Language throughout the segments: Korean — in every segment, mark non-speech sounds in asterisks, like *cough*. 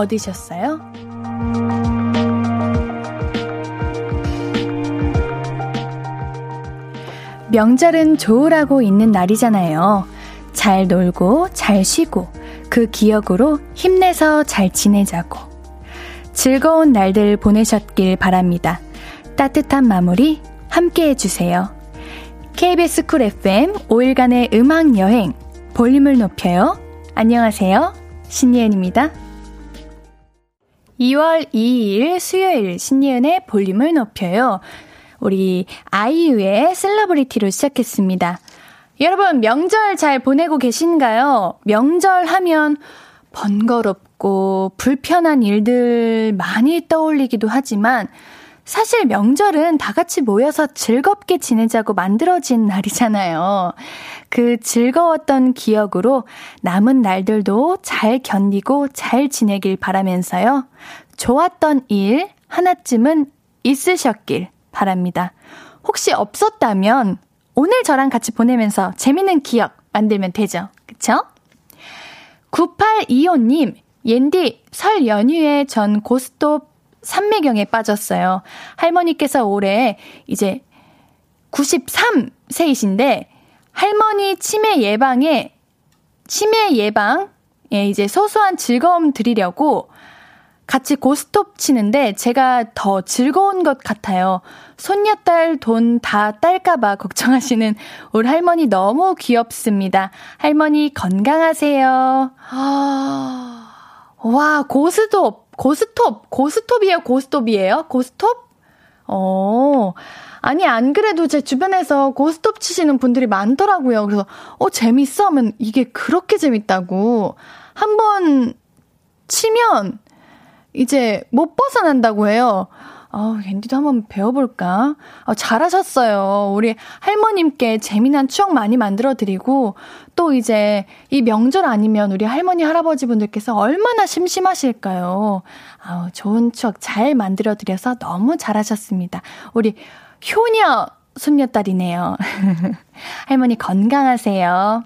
얻으셨어요? 명절은 좋으라고 있는 날이잖아요. 잘 놀고 잘 쉬고 그 기억으로 힘내서 잘 지내자고. 즐거운 날들 보내셨길 바랍니다. 따뜻한 마무리 함께 해주세요. KBS 쿨 FM 5일간의 음악 여행 볼륨을 높여요. 안녕하세요. 신예은입니다. 2월 2일 수요일 신예은의 볼륨을 높여요. 우리 아이유의 셀러브리티로 시작했습니다. 여러분, 명절 잘 보내고 계신가요? 명절 하면 번거롭고 불편한 일들 많이 떠올리기도 하지만 사실 명절은 다 같이 모여서 즐겁게 지내자고 만들어진 날이잖아요. 그 즐거웠던 기억으로 남은 날들도 잘 견디고 잘 지내길 바라면서요. 좋았던 일 하나쯤은 있으셨길 바랍니다. 혹시 없었다면 오늘 저랑 같이 보내면서 재밌는 기억 만들면 되죠. 그쵸? 9825님, 옌디, 설 연휴에 전 고스톱 삼매경에 빠졌어요. 할머니께서 올해 이제 93세이신데, 할머니 치매 예방에, 치매 예방, 예, 이제 소소한 즐거움 드리려고 같이 고스톱 치는데 제가 더 즐거운 것 같아요. 손녀딸 돈 다 딸까봐 걱정하시는 우리 할머니 너무 귀엽습니다. 할머니 건강하세요. 아, 와, 고스톱, 고스톱, 고스톱이에요, 고스톱이에요? 고스톱? 어, 아니, 안 그래도 제 주변에서 고스톱 치시는 분들이 많더라고요. 그래서, 어, 재밌어? 하면 이게 그렇게 재밌다고. 한 번 치면 이제 못 벗어난다고 해요. 아, 앤디도 한번 배워볼까? 아, 잘하셨어요. 우리 할머님께 재미난 추억 많이 만들어드리고, 또 이제 이 명절 아니면 우리 할머니, 할아버지 분들께서 얼마나 심심하실까요? 아 좋은 추억 잘 만들어드려서 너무 잘하셨습니다. 우리 효녀 손녀딸이네요. *laughs* 할머니 건강하세요.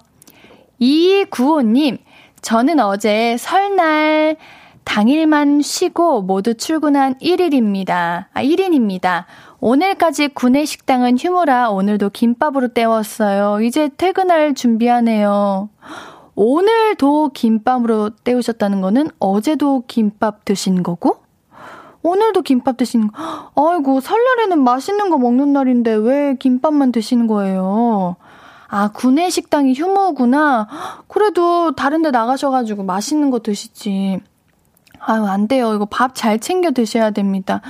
2295님, 저는 어제 설날 당일만 쉬고 모두 출근한 1일입니다. 아, 1인입니다. 오늘까지 구내 식당은 휴무라 오늘도 김밥으로 때웠어요. 이제 퇴근할 준비하네요. 오늘도 김밥으로 때우셨다는 거는 어제도 김밥 드신 거고? 오늘도 김밥 드시는 거. 아이고, 설날에는 맛있는 거 먹는 날인데 왜 김밥만 드시는 거예요? 아, 구내 식당이 휴무구나. 그래도 다른 데 나가셔가지고 맛있는 거 드시지. 아유, 안 돼요. 이거 밥 잘 챙겨 드셔야 됩니다.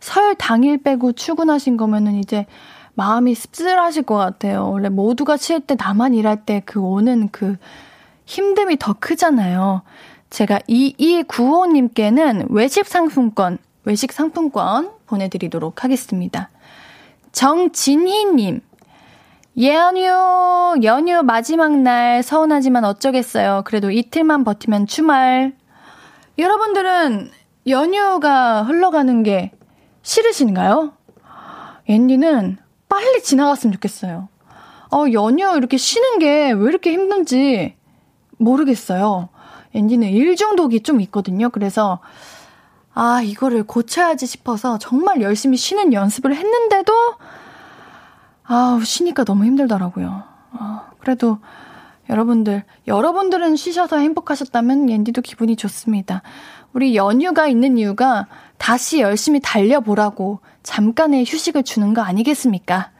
설 당일 빼고 출근하신 거면은 이제 마음이 씁쓸하실 것 같아요. 원래 모두가 쉴 때 나만 일할 때 그 오는 그 힘듦이 더 크잖아요. 제가 2295님께는 외식 상품권, 외식 상품권 보내드리도록 하겠습니다. 정진희님, 연휴, 연휴 마지막 날 서운하지만 어쩌겠어요. 그래도 이틀만 버티면 주말. 여러분들은 연휴가 흘러가는 게 싫으신가요? 앤디는 빨리 지나갔으면 좋겠어요. 어, 연휴 이렇게 쉬는 게 왜 이렇게 힘든지 모르겠어요. 앤디는 일 중독이 좀 있거든요. 그래서, 아, 이거를 고쳐야지 싶어서 정말 열심히 쉬는 연습을 했는데도, 아우, 쉬니까 너무 힘들더라고요. 아, 그래도 여러분들, 여러분들은 쉬셔서 행복하셨다면 옌디도 기분이 좋습니다. 우리 연휴가 있는 이유가 다시 열심히 달려보라고 잠깐의 휴식을 주는 거 아니겠습니까?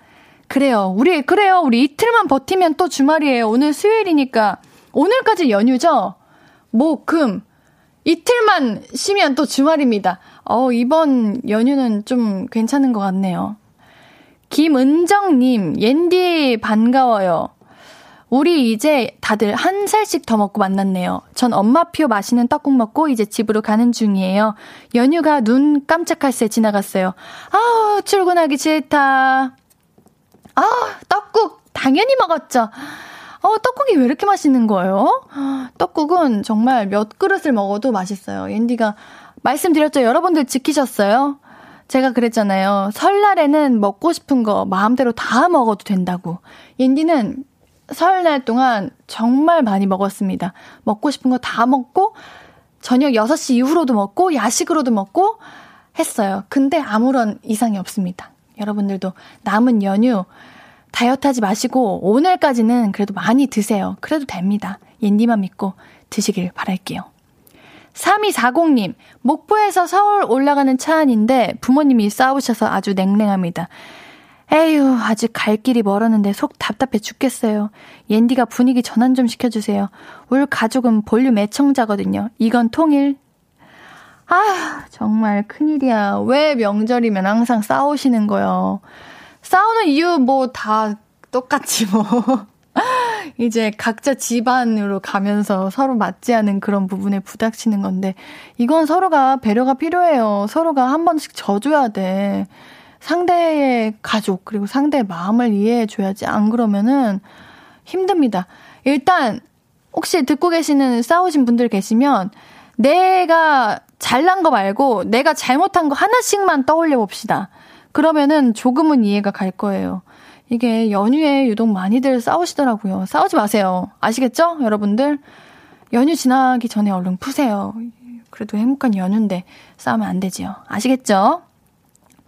그래요. 우리, 그래요. 우리 이틀만 버티면 또 주말이에요. 오늘 수요일이니까. 오늘까지 연휴죠? 목, 금. 이틀만 쉬면 또 주말입니다. 어, 이번 연휴는 좀 괜찮은 것 같네요. 김은정님, 옌디 반가워요. 우리 이제 다들 한 살씩 더 먹고 만났네요. 전 엄마표 맛있는 떡국 먹고 이제 집으로 가는 중이에요. 연휴가 눈 깜짝할 새 지나갔어요. 아우, 출근하기 싫다. 아, 떡국 당연히 먹었죠. 어, 떡국이 왜 이렇게 맛있는 거예요? 떡국은 정말 몇 그릇을 먹어도 맛있어요. 옌디가 말씀드렸죠. 여러분들 지키셨어요? 제가 그랬잖아요. 설날에는 먹고 싶은 거 마음대로 다 먹어도 된다고. 옌디는 설날 동안 정말 많이 먹었습니다. 먹고 싶은 거 다 먹고 저녁 6시 이후로도 먹고, 야식으로도 먹고 했어요. 근데 아무런 이상이 없습니다. 여러분들도 남은 연휴 다이어트 하지 마시고, 오늘까지는 그래도 많이 드세요. 그래도 됩니다. 옌디만 믿고 드시길 바랄게요. 3240님, 목포에서 서울 올라가는 차 안인데 부모님이 싸우셔서 아주 냉랭합니다. 에휴, 아직 갈 길이 멀었는데 속 답답해 죽겠어요. 옌디가 분위기 전환 좀 시켜주세요. 울 가족은 볼륨 애청자거든요. 이건 통일. 아, 정말 큰일이야. 왜 명절이면 항상 싸우시는 거요? 싸우는 이유 뭐 다 똑같지 뭐. *laughs* 이제 각자 집안으로 가면서 서로 맞지 않은 그런 부분에 부닥치는 건데, 이건 서로가 배려가 필요해요. 서로가 한 번씩 져줘야 돼. 상대의 가족, 그리고 상대의 마음을 이해해 줘야지. 안 그러면은 힘듭니다. 일단, 혹시 듣고 계시는 싸우신 분들 계시면, 내가 잘난 거 말고, 내가 잘못한 거 하나씩만 떠올려 봅시다. 그러면은 조금은 이해가 갈 거예요. 이게 연휴에 유독 많이들 싸우시더라고요. 싸우지 마세요. 아시겠죠? 여러분들? 연휴 지나기 전에 얼른 푸세요. 그래도 행복한 연휴인데 싸우면 안 되지요. 아시겠죠?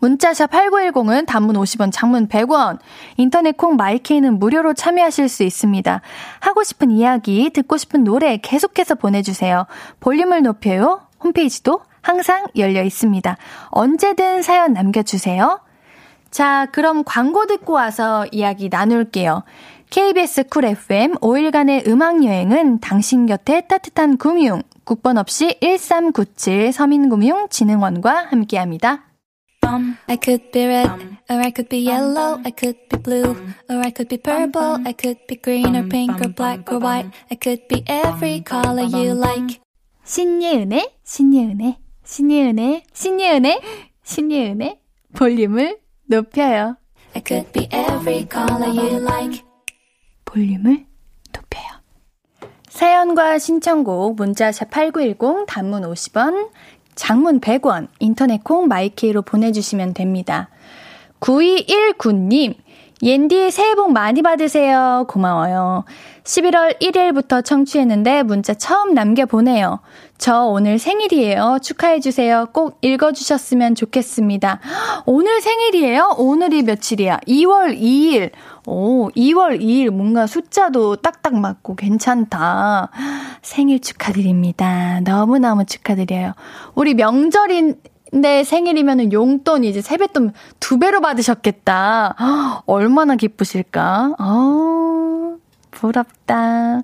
문자샵 8910은 단문 50원, 장문 100원, 인터넷 콩 마이케이는 무료로 참여하실 수 있습니다. 하고 싶은 이야기, 듣고 싶은 노래 계속해서 보내주세요. 볼륨을 높여요. 홈페이지도 항상 열려 있습니다. 언제든 사연 남겨주세요. 자, 그럼 광고 듣고 와서 이야기 나눌게요. KBS 쿨 FM 5일간의 음악여행은 당신 곁에 따뜻한 금융, 국번 없이 1397 서민금융진흥원과 함께합니다. I could be red, or I could be yellow, I could be blue, or I could be purple, I could be green or pink or black or white, I could be every color you like. 신예은의, 신예은의, 신예은의, 신예은의, 신예은의 볼륨을 높여요. I could be every color you like. 볼륨을 높여요. 사연과 신청곡 문자샵 8910 단문 50원, 장문 100원, 인터넷 콩 마이케이로 보내주시면 됩니다. 9219님, 옌디 새해 복 많이 받으세요. 고마워요. 11월 1일부터 청취했는데 문자 처음 남겨보내요. 저 오늘 생일이에요. 축하해주세요. 꼭 읽어주셨으면 좋겠습니다. *gasps* 오늘 생일이에요? 오늘이 며칠이야? 2월 2일. 오, 2월 2일 뭔가 숫자도 딱딱 맞고 괜찮다. *gasps* 생일 축하드립니다. 너무너무 축하드려요. 우리 명절인 내 생일이면은 용돈 이제 세뱃돈 두 배로 받으셨겠다. *gasps* 얼마나 기쁘실까? 어, 부럽다.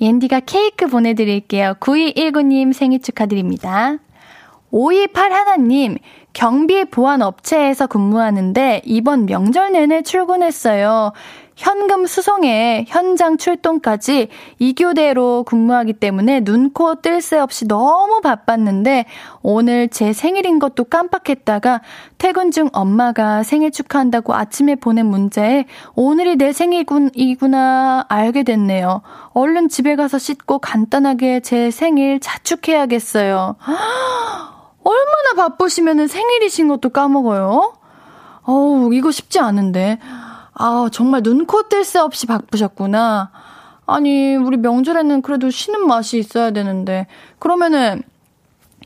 옌디가 케이크 보내드릴게요. 9219님 생일 축하드립니다. 528 하나님, 경비 보안 업체에서 근무하는데 이번 명절 내내 출근했어요. 현금 수송에 현장 출동까지 2교대로 근무하기 때문에 눈코 뜰 새 없이 너무 바빴는데 오늘 제 생일인 것도 깜빡했다가 퇴근 중 엄마가 생일 축하한다고 아침에 보낸 문자에 오늘이 내 생일이구나 알게 됐네요. 얼른 집에 가서 씻고 간단하게 제 생일 자축해야겠어요. 얼마나 바쁘시면 생일이신 것도 까먹어요? 어우, 이거 쉽지 않은데. 아, 정말 눈코 뜰 새 없이 바쁘셨구나. 아니, 우리 명절에는 그래도 쉬는 맛이 있어야 되는데. 그러면은,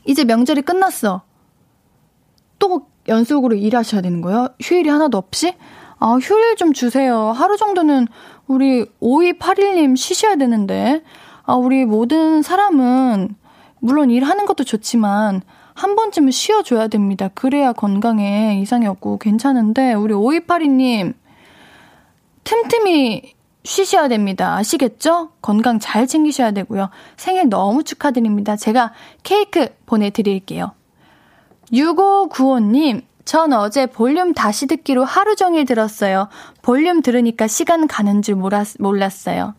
이제 명절이 끝났어. 또 연속으로 일하셔야 되는 거예요? 휴일이 하나도 없이? 아, 휴일 좀 주세요. 하루 정도는 우리 5281님 쉬셔야 되는데. 아, 우리 모든 사람은, 물론 일하는 것도 좋지만, 한 번쯤은 쉬어줘야 됩니다. 그래야 건강에 이상이 없고 괜찮은데, 우리 5282님, 틈틈이 쉬셔야 됩니다. 아시겠죠? 건강 잘 챙기셔야 되고요. 생일 너무 축하드립니다. 제가 케이크 보내드릴게요. 6595님, 전 어제 볼륨 다시 듣기로 하루 종일 들었어요. 볼륨 들으니까 시간 가는 줄 몰랐어요.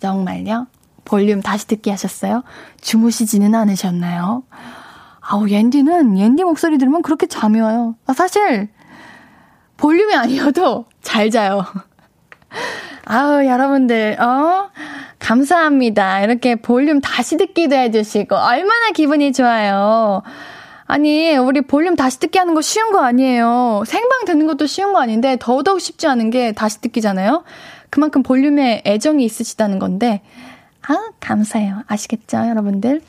정말요? 볼륨 다시 듣기 하셨어요? 주무시지는 않으셨나요? 아우, 옌디는, 옌디 목소리 들으면 그렇게 잠이 와요. 아, 사실, 볼륨이 아니어도 잘 자요. 아우, 여러분들, 어? 감사합니다. 이렇게 볼륨 다시 듣기도 해주시고, 얼마나 기분이 좋아요. 아니, 우리 볼륨 다시 듣기 하는 거 쉬운 거 아니에요. 생방 듣는 것도 쉬운 거 아닌데, 더더욱 쉽지 않은 게 다시 듣기잖아요. 그만큼 볼륨에 애정이 있으시다는 건데, 아, 감사해요. 아시겠죠, 여러분들?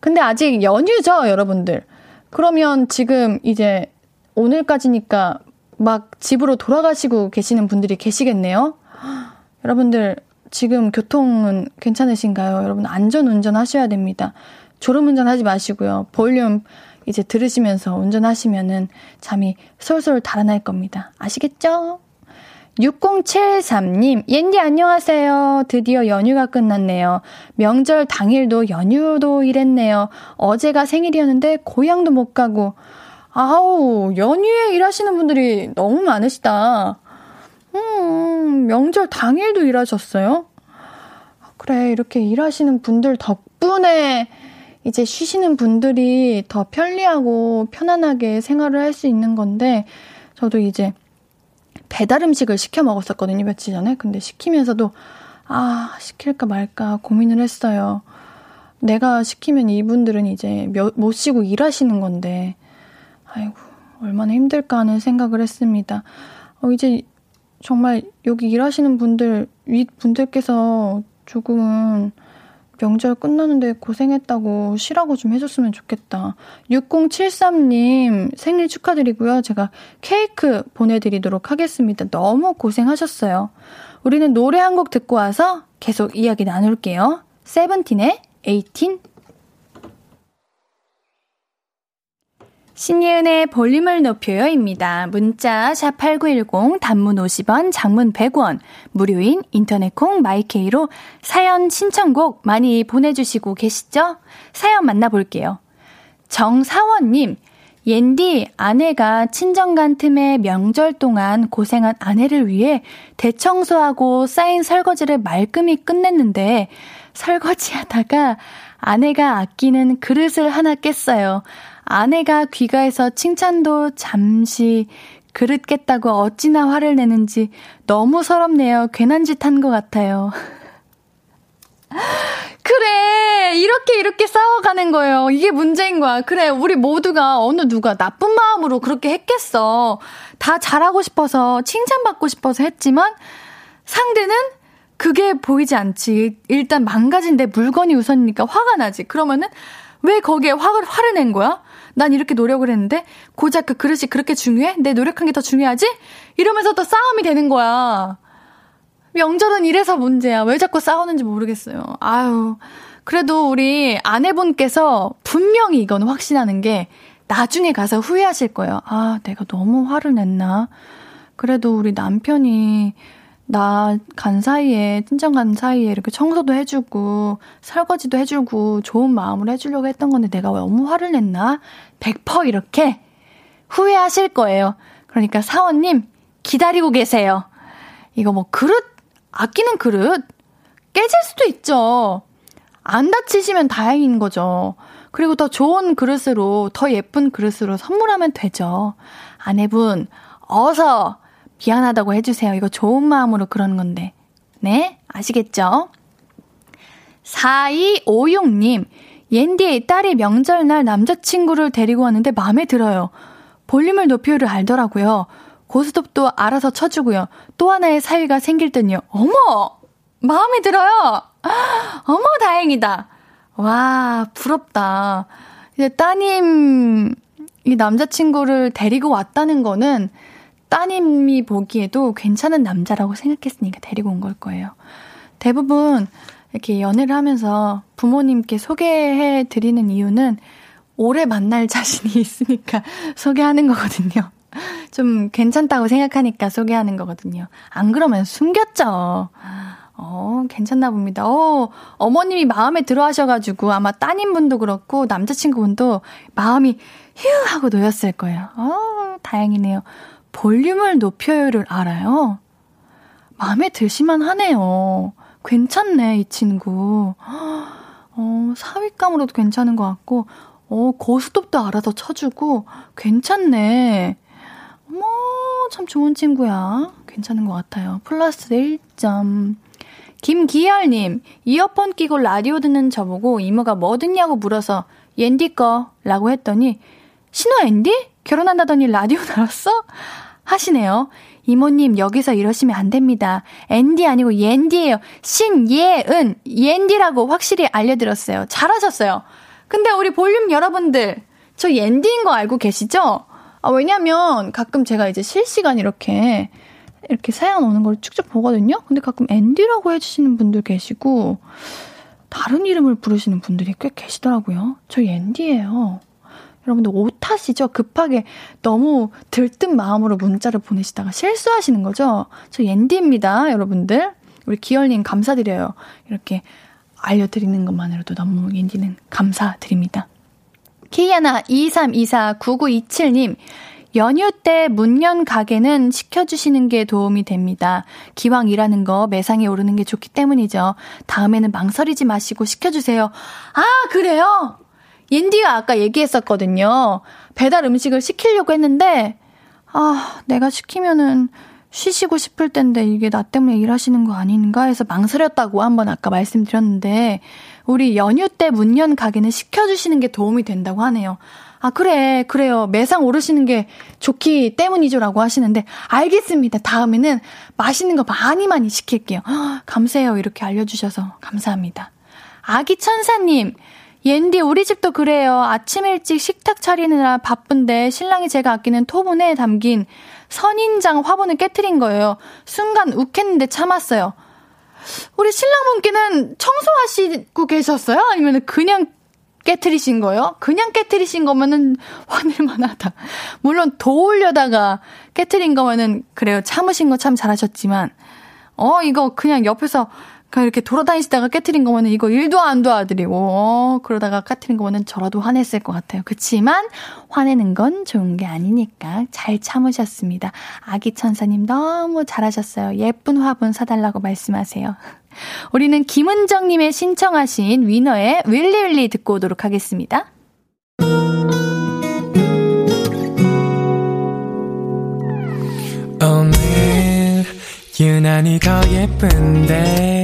근데 아직 연휴죠, 여러분들. 그러면 지금 이제 오늘까지니까 막 집으로 돌아가시고 계시는 분들이 계시겠네요. 여러분들 지금 교통은 괜찮으신가요? 여러분 안전 운전하셔야 됩니다. 졸음 운전하지 마시고요. 볼륨 이제 들으시면서 운전하시면은 잠이 솔솔 달아날 겁니다. 아시겠죠? 6073님, 옌디 안녕하세요. 드디어 연휴가 끝났네요. 명절 당일도 연휴도 일했네요. 어제가 생일이었는데 고향도 못 가고. 아우, 연휴에 일하시는 분들이 너무 많으시다. 음, 명절 당일도 일하셨어요? 그래, 이렇게 일하시는 분들 덕분에 이제 쉬시는 분들이 더 편리하고 편안하게 생활을 할 수 있는 건데, 저도 이제 배달 음식을 시켜 먹었었거든요, 며칠 전에. 근데 시키면서도, 아, 시킬까 말까 고민을 했어요. 내가 시키면 이분들은 이제 못 쉬고 일하시는 건데, 아이고, 얼마나 힘들까 하는 생각을 했습니다. 어, 이제 정말 여기 일하시는 분들, 윗 분들께서 조금은 명절 끝나는데 고생했다고 쉬라고 좀 해줬으면 좋겠다. 6073님 생일 축하드리고요. 제가 케이크 보내드리도록 하겠습니다. 너무 고생하셨어요. 우리는 노래 한 곡 듣고 와서 계속 이야기 나눌게요. 세븐틴의 18 신예은의 볼륨을 높여요입니다. 문자 샵8910 단문 50원, 장문 100원, 무료인 인터넷 콩 마이케이로 사연 신청곡 많이 보내주시고 계시죠? 사연 만나볼게요. 정사원님, 옌디 아내가 친정 간 틈에 명절 동안 고생한 아내를 위해 대청소하고 쌓인 설거지를 말끔히 끝냈는데 설거지 하다가 아내가 아끼는 그릇을 하나 깼어요. 아내가 귀가해서 칭찬도 잠시 그릇 깼다고 어찌나 화를 내는지 너무 서럽네요. 괜한 짓 한 것 같아요. *laughs* 그래, 이렇게 이렇게 싸워가는 거예요. 이게 문제인 거야. 그래, 우리 모두가 어느 누가 나쁜 마음으로 그렇게 했겠어. 다 잘하고 싶어서, 칭찬받고 싶어서 했지만, 상대는 그게 보이지 않지. 일단 망가진 내 물건이 우선이니까 화가 나지. 그러면은, 왜 거기에 화를, 화를 낸 거야? 난 이렇게 노력을 했는데 고작 그 그릇이 그렇게 중요해? 내 노력한 게 더 중요하지? 이러면서 또 싸움이 되는 거야. 명절은 이래서 문제야. 왜 자꾸 싸우는지 모르겠어요. 아유. 그래도 우리 아내분께서 분명히 이건 확신하는 게 나중에 가서 후회하실 거예요. 아, 내가 너무 화를 냈나? 그래도 우리 남편이 나 간 사이에, 친정 간 사이에 이렇게 청소도 해주고, 설거지도 해주고, 좋은 마음으로 해주려고 했던 건데 내가 왜 너무 화를 냈나? 100% 이렇게 후회하실 거예요. 그러니까 사원님, 기다리고 계세요. 이거 뭐 그릇, 아끼는 그릇, 깨질 수도 있죠. 안 다치시면 다행인 거죠. 그리고 더 좋은 그릇으로, 더 예쁜 그릇으로 선물하면 되죠. 아내분, 어서 미안하다고 해주세요. 이거 좋은 마음으로 그런 건데. 네? 아시겠죠? 4256님, 옌디 딸이 명절날 남자친구를 데리고 왔는데 마음에 들어요. 볼륨을 높여를 알더라고요. 고스톱도 알아서 쳐주고요. 또 하나의 사위가 생길 듯요. 어머! 마음에 들어요! 어머, 다행이다. 와, 부럽다. 이제 따님, 이 남자친구를 데리고 왔다는 거는 따님이 보기에도 괜찮은 남자라고 생각했으니까 데리고 온 걸 거예요. 대부분 이렇게 연애를 하면서 부모님께 소개해 드리는 이유는 오래 만날 자신이 *laughs* 있으니까 소개하는 거거든요. 좀 괜찮다고 생각하니까 소개하는 거거든요. 안 그러면 숨겼죠. 어, 괜찮나 봅니다. 어, 어머님이 마음에 들어 하셔가지고 아마 따님분도 그렇고 남자친구분도 마음이 휴! 하고 놓였을 거예요. 어, 다행이네요. 볼륨을 높여요를 알아요? 마음에 들시만 하네요. 괜찮네, 이 친구. 어, 사윗감으로도 괜찮은 것 같고, 어, 고스톱도 알아서 쳐주고, 괜찮네. 어머, 참 좋은 친구야. 괜찮은 것 같아요. 플러스 1점. 김기열님, 이어폰 끼고 라디오 듣는 저보고 이모가 뭐 듣냐고 물어서, 옌디 거. 라고 했더니, 신화 앤디? 결혼한다더니 라디오 *laughs* 나왔어? 하시네요. 이모님, 여기서 이러시면 안 됩니다. 앤디 아니고 옌디예요. 신예은, 옌디라고 확실히 알려드렸어요. 잘하셨어요. 근데 우리 볼륨 여러분들, 저 옌디인 거 알고 계시죠? 아, 왜냐면 가끔 제가 이제 실시간 이렇게, 이렇게 사연 오는 걸 쭉쭉 보거든요? 근데 가끔 앤디라고 해주시는 분들 계시고, 다른 이름을 부르시는 분들이 꽤 계시더라고요. 저 옌디예요. 여러분들 오타시죠? 급하게 너무 들뜬 마음으로 문자를 보내시다가 실수하시는 거죠? 저 옌디입니다, 여러분들. 우리 기열님 감사드려요. 이렇게 알려드리는 것만으로도 너무 옌디는 감사드립니다. 키야나 2324-9927님, 연휴 때 문연 가게는 시켜주시는 게 도움이 됩니다. 기왕 일하는 거 매상에 오르는 게 좋기 때문이죠. 다음에는 망설이지 마시고 시켜주세요. 아, 그래요? 옌디가 아까 얘기했었거든요. 배달 음식을 시키려고 했는데, 아, 내가 시키면은 쉬시고 싶을 텐데 이게 나 때문에 일하시는 거 아닌가 해서 망설였다고 한번 아까 말씀드렸는데, 우리 연휴 때 문 연 가게는 시켜주시는 게 도움이 된다고 하네요. 아, 그래, 그래요. 매상 오르시는 게 좋기 때문이죠 라고 하시는데, 알겠습니다. 다음에는 맛있는 거 많이 많이 시킬게요. 허, 감사해요. 이렇게 알려주셔서 감사합니다. 아기 천사님, 옌디, 우리 집도 그래요. 아침 일찍 식탁 차리느라 바쁜데 신랑이 제가 아끼는 토분에 담긴 선인장 화분을 깨뜨린 거예요. 순간 욱했는데 참았어요. 우리 신랑분께는 청소하시고 계셨어요? 아니면 그냥 깨트리신 거요? 그냥 깨트리신 거면은 화낼만 하다. 물론 도우려다가 깨트린 거면은 그래요. 참으신 거 참 잘하셨지만, 어, 이거 그냥 옆에서 이렇게 돌아다니시다가 깨트린 거면은 이거 일도 안 도와드리고, 어, 그러다가 깨트린 거면은 저라도 화냈을 것 같아요. 그치만, 화내는 건 좋은 게 아니니까 잘 참으셨습니다. 아기 천사님 너무 잘하셨어요. 예쁜 화분 사달라고 말씀하세요. *laughs* 우리는 김은정님의 신청하신 위너의 윌리윌리 듣고 오도록 하겠습니다. 오늘 유난히 더 예쁜데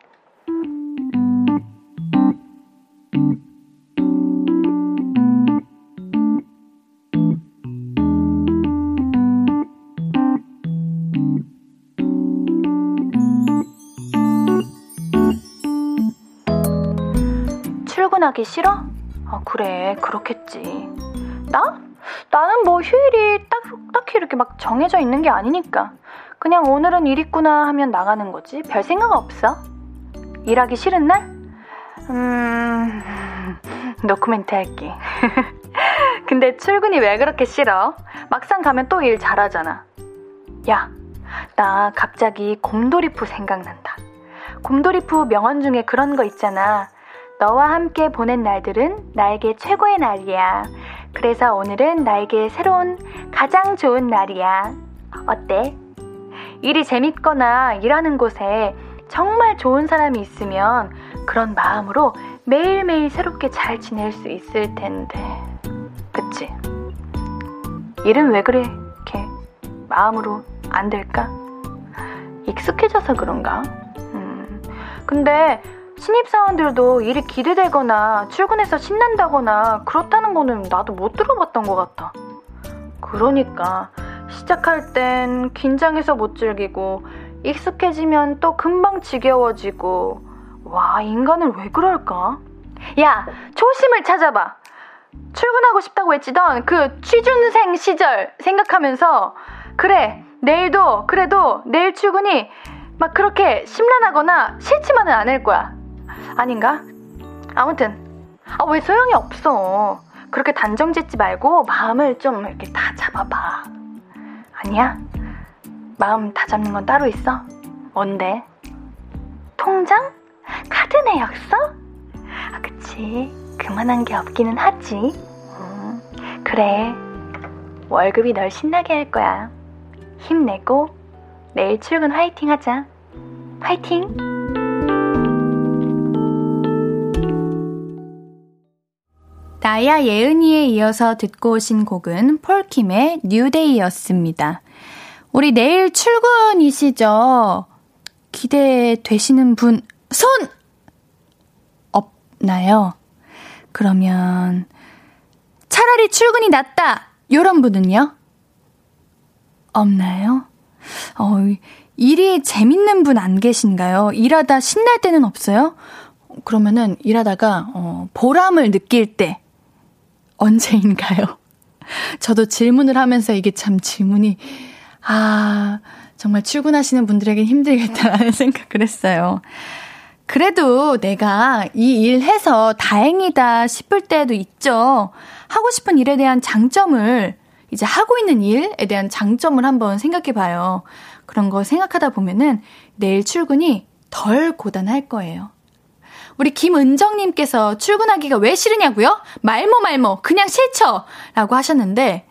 출근하기 싫어? 아, 그래. 그렇겠지. 나? 나는 뭐 휴일이 딱, 딱히 이렇게 막 정해져 있는 게 아니니까. 그냥 오늘은 일 있구나 하면 나가는 거지. 별 생각 없어. 일하기 싫은 날? 음, *laughs* 노코멘트 할게. *laughs* 근데 출근이 왜 그렇게 싫어? 막상 가면 또 일 잘하잖아. 야, 나 갑자기 곰돌이푸 생각난다. 곰돌이푸 명언 중에 그런 거 있잖아. 너와 함께 보낸 날들은 나에게 최고의 날이야. 그래서 오늘은 나에게 새로운 가장 좋은 날이야. 어때? 일이 재밌거나 일하는 곳에 정말 좋은 사람이 있으면 그런 마음으로 매일매일 새롭게 잘 지낼 수 있을 텐데. 그치? 일은 왜 그래? 이렇게 마음으로 안 될까? 익숙해져서 그런가? 음. 근데 신입사원들도 일이 기대되거나 출근해서 신난다거나 그렇다는 거는 나도 못 들어봤던 것 같아. 그러니까 시작할 땐 긴장해서 못 즐기고 익숙해지면 또 금방 지겨워지고 와 인간은 왜 그럴까? 야 초심을 찾아봐. 출근하고 싶다고 했지던 그 취준생 시절 생각하면서 그래 내일도 그래도 내일 출근이 막 그렇게 심란하거나 싫지만은 않을 거야. 아닌가? 아무튼 아 왜 소용이 없어. 그렇게 단정 짓지 말고 마음을 좀 이렇게 다 잡아봐. 아니야? 마음 다 잡는 건 따로 있어? 뭔데? 통장? 카드 내역서? 아, 그치. 그만한 게 없기는 하지. 음, 그래. 월급이 널 신나게 할 거야. 힘내고 내일 출근 화이팅 하자. 화이팅! 나야 예은이에 이어서 듣고 오신 곡은 폴킴의 New Day였습니다. 우리 내일 출근이시죠? 기대되시는 분, 손! 없나요? 그러면, 차라리 출근이 낫다! 요런 분은요? 없나요? 어, 일이 재밌는 분 안 계신가요? 일하다 신날 때는 없어요? 그러면은 일하다가, 어, 보람을 느낄 때, 언제인가요? 저도 질문을 하면서 이게 참 질문이, 아, 정말 출근하시는 분들에게 힘들겠다라는 *laughs* 생각을 했어요. 그래도 내가 이 일 해서 다행이다 싶을 때도 있죠. 하고 싶은 일에 대한 장점을 이제 하고 있는 일에 대한 장점을 한번 생각해 봐요. 그런 거 생각하다 보면은 내일 출근이 덜 고단할 거예요. 우리 김은정님께서 출근하기가 왜 싫으냐고요? 말모 말모 그냥 싫죠 라고 하셨는데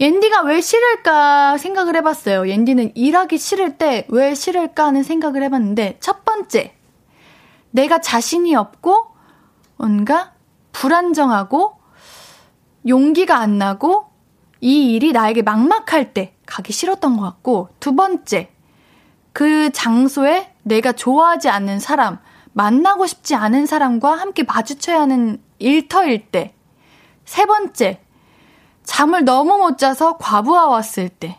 옌디가 왜 싫을까 생각을 해봤어요. 옌디는 일하기 싫을 때 왜 싫을까 하는 생각을 해봤는데, 첫 번째, 내가 자신이 없고, 뭔가 불안정하고, 용기가 안 나고, 이 일이 나에게 막막할 때 가기 싫었던 것 같고, 두 번째, 그 장소에 내가 좋아하지 않는 사람, 만나고 싶지 않은 사람과 함께 마주쳐야 하는 일터일 때, 세 번째, 잠을 너무 못 자서 과부하 왔을 때.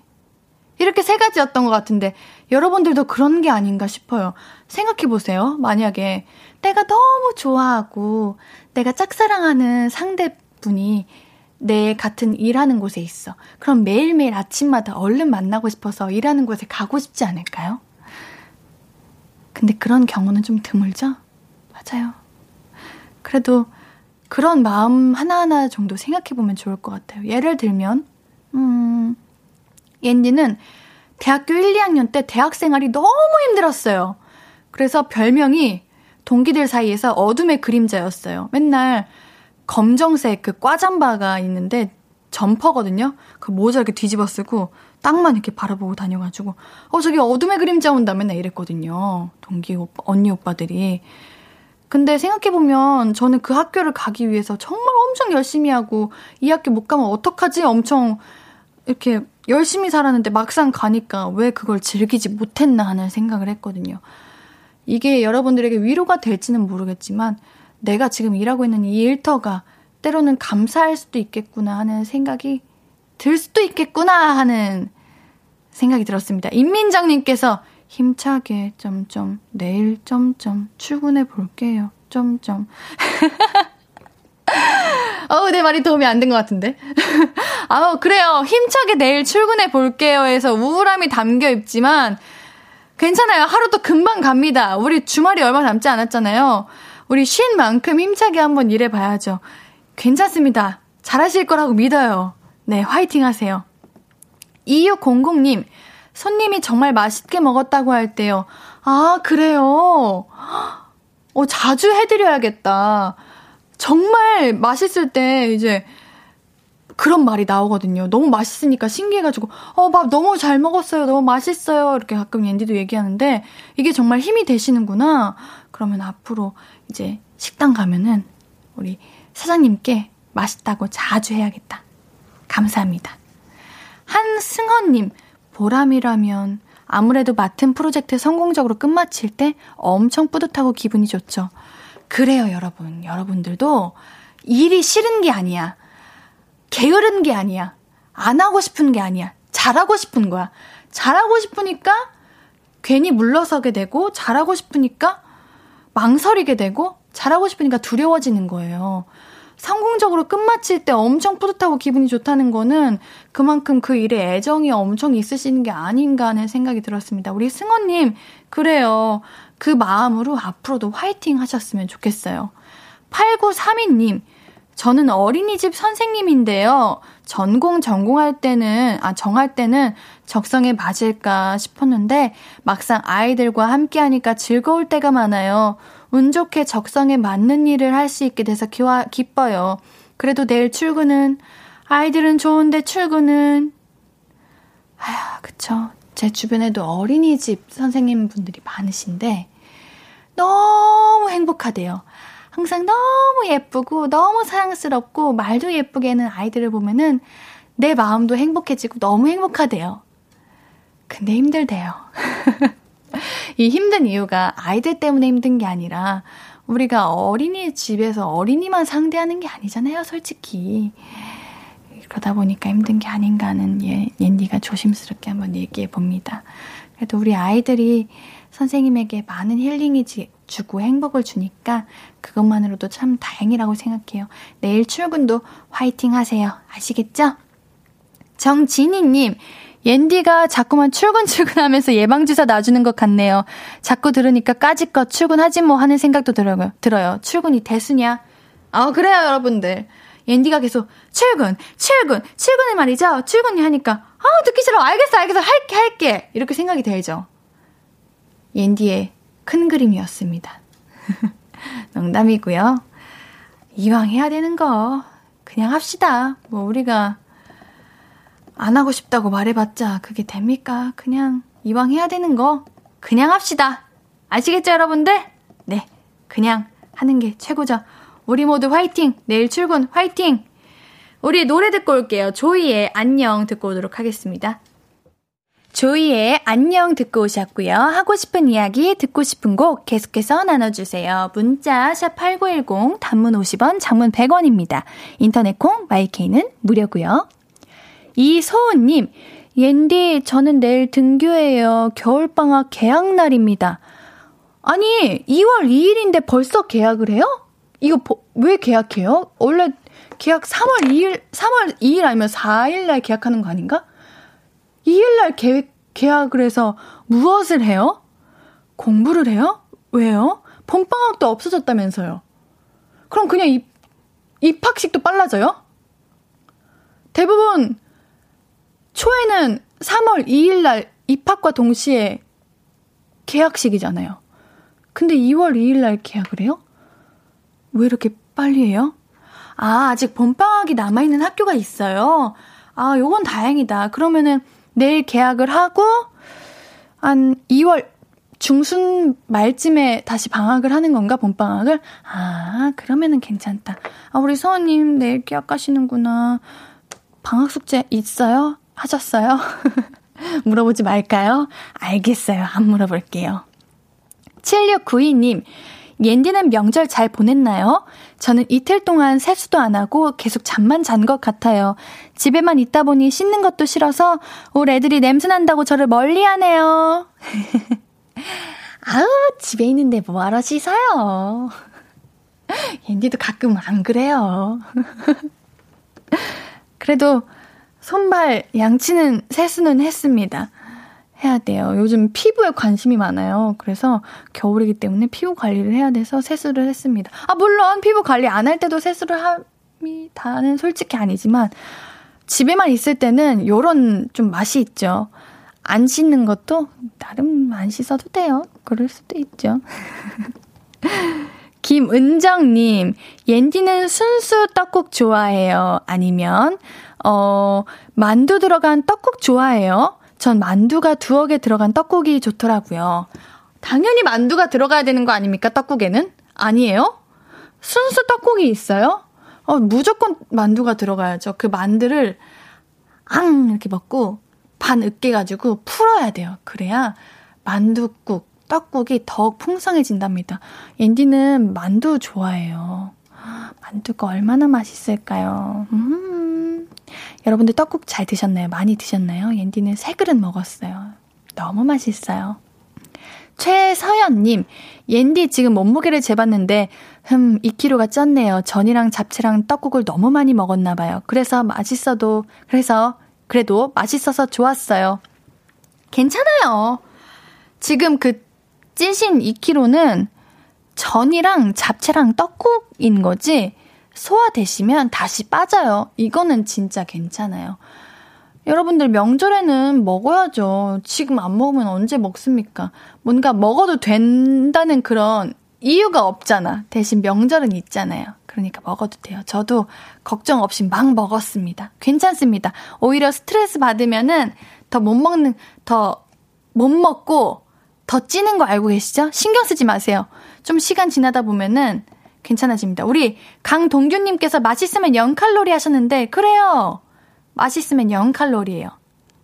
이렇게 세 가지였던 것 같은데, 여러분들도 그런 게 아닌가 싶어요. 생각해 보세요. 만약에 내가 너무 좋아하고, 내가 짝사랑하는 상대분이 내 같은 일하는 곳에 있어. 그럼 매일매일 아침마다 얼른 만나고 싶어서 일하는 곳에 가고 싶지 않을까요? 근데 그런 경우는 좀 드물죠? 맞아요. 그래도 그런 마음 하나하나 정도 생각해보면 좋을 것 같아요. 예를 들면, 음, 옌디는 대학교 1, 2학년 때 대학 생활이 너무 힘들었어요. 그래서 별명이 동기들 사이에서 어둠의 그림자였어요. 맨날 검정색 그 꽈잠바가 있는데 점퍼거든요. 그 모자 이렇게 뒤집어 쓰고 땅만 이렇게 바라보고 다녀가지고 어 저기 어둠의 그림자 온다 맨날 이랬거든요. 동기 오빠 언니 오빠들이 근데 생각해보면 저는 그 학교를 가기 위해서 정말 엄청 열심히 하고 이 학교 못 가면 어떡하지? 엄청 이렇게 열심히 살았는데 막상 가니까 왜 그걸 즐기지 못했나 하는 생각을 했거든요. 이게 여러분들에게 위로가 될지는 모르겠지만 내가 지금 일하고 있는 이 일터가 때로는 감사할 수도 있겠구나 하는 생각이 들 수도 있겠구나 하는 생각이 들었습니다. 임민정님께서 힘차게 점점 내일 점점 출근해 볼게요. 점점. *laughs* 어우, 내 말이 도움이 안 된 것 같은데. *laughs* 아우, 그래요. 힘차게 내일 출근해 볼게요. 해서 우울함이 담겨 있지만, 괜찮아요. 하루도 금방 갑니다. 우리 주말이 얼마 남지 않았잖아요. 우리 쉰 만큼 힘차게 한번 일해 봐야죠. 괜찮습니다. 잘하실 거라고 믿어요. 네, 화이팅 하세요. 2600님, 손님이 정말 맛있게 먹었다고 할 때요. 아, 그래요? 어, 자주 해드려야겠다. 정말 맛있을 때 이제 그런 말이 나오거든요. 너무 맛있으니까 신기해가지고, 어, 밥 너무 잘 먹었어요. 너무 맛있어요. 이렇게 가끔 옌디도 얘기하는데, 이게 정말 힘이 되시는구나. 그러면 앞으로 이제 식당 가면은 우리 사장님께 맛있다고 자주 해야겠다. 감사합니다. 한승헌님, 보람이라면 아무래도 맡은 프로젝트 성공적으로 끝마칠 때 엄청 뿌듯하고 기분이 좋죠. 그래요, 여러분. 여러분들도 일이 싫은 게 아니야. 게으른 게 아니야. 안 하고 싶은 게 아니야. 잘하고 싶은 거야. 잘하고 싶으니까 괜히 물러서게 되고, 잘하고 싶으니까 망설이게 되고, 잘하고 싶으니까 두려워지는 거예요. 성공적으로 끝마칠 때 엄청 뿌듯하고 기분이 좋다는 거는 그만큼 그 일에 애정이 엄청 있으시는 게 아닌가 하는 생각이 들었습니다. 우리 승원님, 그래요. 그 마음으로 앞으로도 화이팅 하셨으면 좋겠어요. 8932님, 저는 어린이집 선생님인데요. 전공 전공할 때는, 아, 정할 때는 적성에 맞을까 싶었는데, 막상 아이들과 함께 하니까 즐거울 때가 많아요. 운 좋게 적성에 맞는 일을 할 수 있게 돼서 기와, 기뻐요. 그래도 내일 출근은, 아이들은 좋은데 출근은, 아휴, 그쵸. 제 주변에도 어린이집 선생님 분들이 많으신데, 너무 행복하대요. 항상 너무 예쁘고, 너무 사랑스럽고, 말도 예쁘게 하는 아이들을 보면은, 내 마음도 행복해지고 너무 행복하대요. 근데 힘들대요. *laughs* 이 힘든 이유가 아이들 때문에 힘든 게 아니라 우리가 어린이 집에서 어린이만 상대하는 게 아니잖아요, 솔직히. 그러다 보니까 힘든 게 아닌가 하는 예, 옌디가 조심스럽게 한번 얘기해 봅니다. 그래도 우리 아이들이 선생님에게 많은 힐링이 주고 행복을 주니까 그것만으로도 참 다행이라고 생각해요. 내일 출근도 화이팅 하세요. 아시겠죠? 정진희님, 옌디가 자꾸만 출근 출근하면서 예방주사 놔주는 것 같네요. 자꾸 들으니까 까짓것 출근하지 뭐 하는 생각도 들어요. 들어요. 출근이 대수냐? 아 그래요 여러분들. 옌디가 계속 출근, 출근, 출근을 말이죠. 출근이 하니까 아 듣기 싫어. 알겠어, 알겠어. 할게, 할게. 이렇게 생각이 들죠. 옌디의 큰 그림이었습니다. *laughs* 농담이고요. 이왕 해야 되는 거 그냥 합시다. 뭐 우리가 안 하고 싶다고 말해봤자 그게 됩니까? 그냥 이왕 해야 되는 거 그냥 합시다. 아시겠죠, 여러분들? 네, 그냥 하는 게 최고죠. 우리 모두 화이팅! 내일 출근 화이팅! 우리 노래 듣고 올게요. 조이의 안녕 듣고 오도록 하겠습니다. 조이의 안녕 듣고 오셨고요. 하고 싶은 이야기, 듣고 싶은 곡 계속해서 나눠주세요. 문자 샵8910 단문 50원, 장문 100원입니다. 인터넷 콩 마이케이는 무료고요. 이소은님, 옌디, 저는 내일 등교해요. 겨울방학 개학날입니다. 아니, 2월 2일인데 벌써 계약을 해요? 이거 왜 계약해요? 원래 계약 3월 2일, 3월 2일 아니면 4일날 계약하는 거 아닌가? 2일날 계획, 계약을 해서 무엇을 해요? 공부를 해요? 왜요? 봄방학도 없어졌다면서요. 그럼 그냥 입, 입학식도 빨라져요? 대부분 초에는 3월 2일 날 입학과 동시에 계약식이잖아요. 근데 2월 2일 날 계약을 해요? 왜 이렇게 빨리 해요? 아, 아직 봄방학이 남아있는 학교가 있어요. 아, 요건 다행이다. 그러면은 내일 계약을 하고, 한 2월 중순 말쯤에 다시 방학을 하는 건가, 봄방학을? 아, 그러면은 괜찮다. 아, 우리 서원님 내일 계약 가시는구나. 방학 숙제 있어요? 하셨어요? *laughs* 물어보지 말까요? 알겠어요. 안 물어볼게요. 7692님, 옌디는 명절 잘 보냈나요? 저는 이틀 동안 세수도 안 하고 계속 잠만 잔 것 같아요. 집에만 있다 보니 씻는 것도 싫어서 올 애들이 냄새 난다고 저를 멀리 하네요. *laughs* 아우, 집에 있는데 뭐하러 씻어요? *laughs* 옌디도 가끔 안 그래요. 그래도 손발 양치는 세수는 했습니다. 해야 돼요. 요즘 피부에 관심이 많아요. 그래서 겨울이기 때문에 피부 관리를 해야 돼서 세수를 했습니다. 아, 물론 피부 관리 안 할 때도 세수를 합니다는 솔직히 아니지만 집에만 있을 때는 요런 좀 맛이 있죠. 안 씻는 것도 나름 안 씻어도 돼요. 그럴 수도 있죠. *laughs* 김은정님, 옌디는 순수 떡국 좋아해요? 아니면 어, 만두 들어간 떡국 좋아해요? 전 만두가 두어 개 들어간 떡국이 좋더라고요. 당연히 만두가 들어가야 되는 거 아닙니까? 떡국에는? 아니에요? 순수 떡국이 있어요? 어, 무조건 만두가 들어가야죠. 그 만두를 앙 이렇게 먹고 반 으깨가지고 풀어야 돼요. 그래야 만두국, 떡국이 더욱 풍성해진답니다. 앤디는 만두 좋아해요. 만두가 얼마나 맛있을까요? 음. 여러분들 떡국 잘 드셨나요? 많이 드셨나요? 옌디는 세 그릇 먹었어요. 너무 맛있어요. 최서연님, 옌디 지금 몸무게를 재봤는데, 흠, 2kg가 쪘네요. 전이랑 잡채랑 떡국을 너무 많이 먹었나봐요. 그래서 맛있어도, 그래서, 그래도 맛있어서 좋았어요. 괜찮아요. 지금 그 찌신 2kg는 전이랑 잡채랑 떡국인 거지, 소화되시면 다시 빠져요. 이거는 진짜 괜찮아요. 여러분들 명절에는 먹어야죠. 지금 안 먹으면 언제 먹습니까? 뭔가 먹어도 된다는 그런 이유가 없잖아. 대신 명절은 있잖아요. 그러니까 먹어도 돼요. 저도 걱정 없이 막 먹었습니다. 괜찮습니다. 오히려 스트레스 받으면은 더 못 먹는, 더 못 먹고 더 찌는 거 알고 계시죠? 신경 쓰지 마세요. 좀 시간 지나다 보면은 괜찮아집니다. 우리 강동규님께서 맛있으면 0칼로리 하셨는데, 그래요. 맛있으면 0칼로리예요.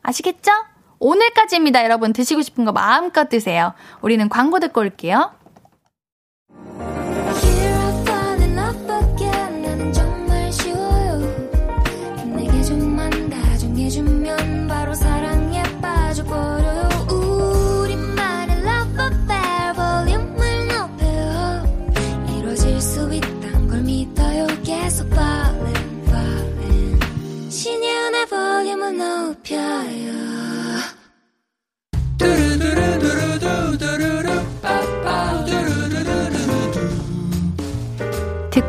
아시겠죠? 오늘까지입니다, 여러분. 드시고 싶은 거 마음껏 드세요. 우리는 광고 듣고 올게요.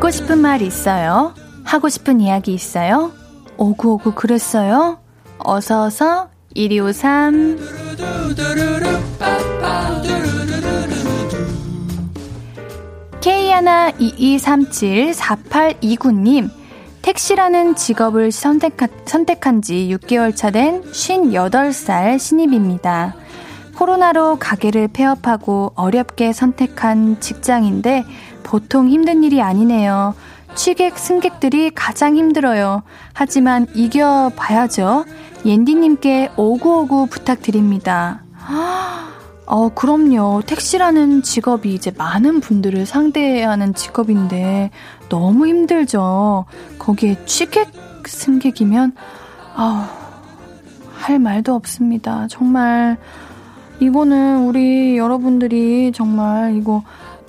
듣고 싶은 말 있어요? 하고 싶은 이야기 있어요? 오구오구 그랬어요? 어서어서 1253 K122374829님 택시라는 직업을 선택하, 선택한 지 6개월 차 된 58살 신입입니다. 코로나로 가게를 폐업하고 어렵게 선택한 직장인데 보통 힘든 일이 아니네요. 취객, 승객들이 가장 힘들어요. 하지만 이겨봐야죠. 옌디님께 오구오구 부탁드립니다. 어, 그럼요. 택시라는 직업이 이제 많은 분들을 상대하는 직업인데 너무 힘들죠. 거기에 취객, 승객이면, 아, 할 말도 없습니다. 정말, 이거는 우리 여러분들이 정말 이거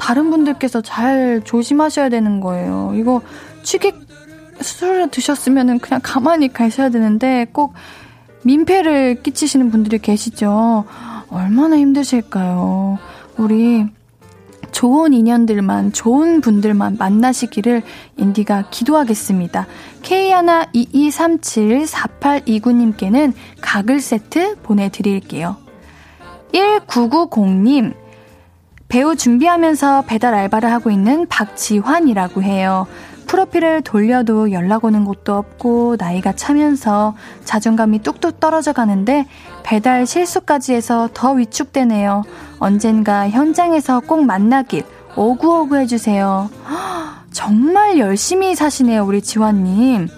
다른 분들께서 잘 조심하셔야 되는 거예요. 이거 취객 술을 드셨으면 그냥 가만히 가셔야 되는데 꼭 민폐를 끼치시는 분들이 계시죠. 얼마나 힘드실까요? 우리 좋은 인연들만, 좋은 분들만 만나시기를 인디가 기도하겠습니다. K122374829님께는 가글 세트 보내드릴게요. 1990님, 배우 준비하면서 배달 알바를 하고 있는 박지환이라고 해요. 프로필을 돌려도 연락 오는 곳도 없고 나이가 차면서 자존감이 뚝뚝 떨어져 가는데 배달 실수까지 해서 더 위축되네요. 언젠가 현장에서 꼭 만나길 오구오구 해주세요. *gasps* 정말 열심히 사시네요, 우리 지환님.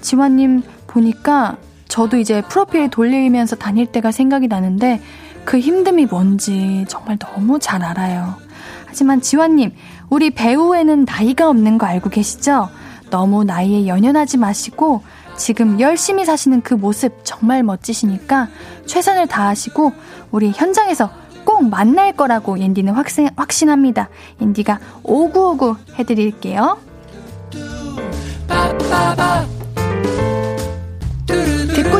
지환님 보니까 저도 이제 프로필 돌리면서 다닐 때가 생각이 나는데 그 힘듦이 뭔지 정말 너무 잘 알아요. 하지만 지환님, 우리 배우에는 나이가 없는 거 알고 계시죠? 너무 나이에 연연하지 마시고 지금 열심히 사시는 그 모습 정말 멋지시니까 최선을 다하시고 우리 현장에서 꼭 만날 거라고 옌디는 확신, 확신합니다. 옌디가 오구오구 해드릴게요.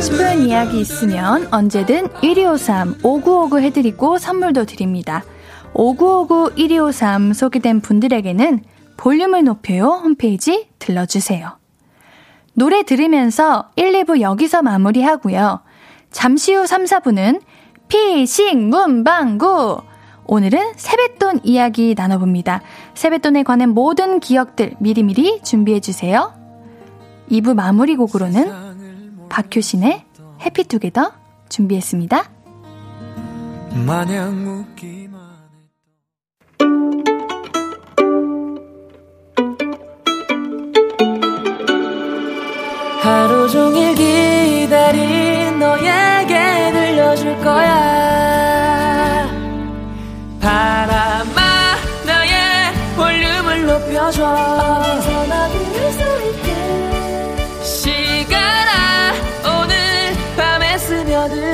싶은 이야기 있으면 언제든 1253 5959 해드리고 선물도 드립니다. 5959 1253 소개된 분들에게는 볼륨을 높여요 홈페이지 들러주세요. 노래 들으면서 1, 2부 여기서 마무리하고요. 잠시 후 3, 4부는 피식 문방구! 오늘은 세뱃돈 이야기 나눠봅니다. 세뱃돈에 관한 모든 기억들 미리미리 준비해주세요. 2부 마무리 곡으로는 박효신의 해피투게더 준비했습니다. 마냥 웃기만 하루 종일 기다린 너에게 들려줄 거야 바람아 나의 볼륨을 높여줘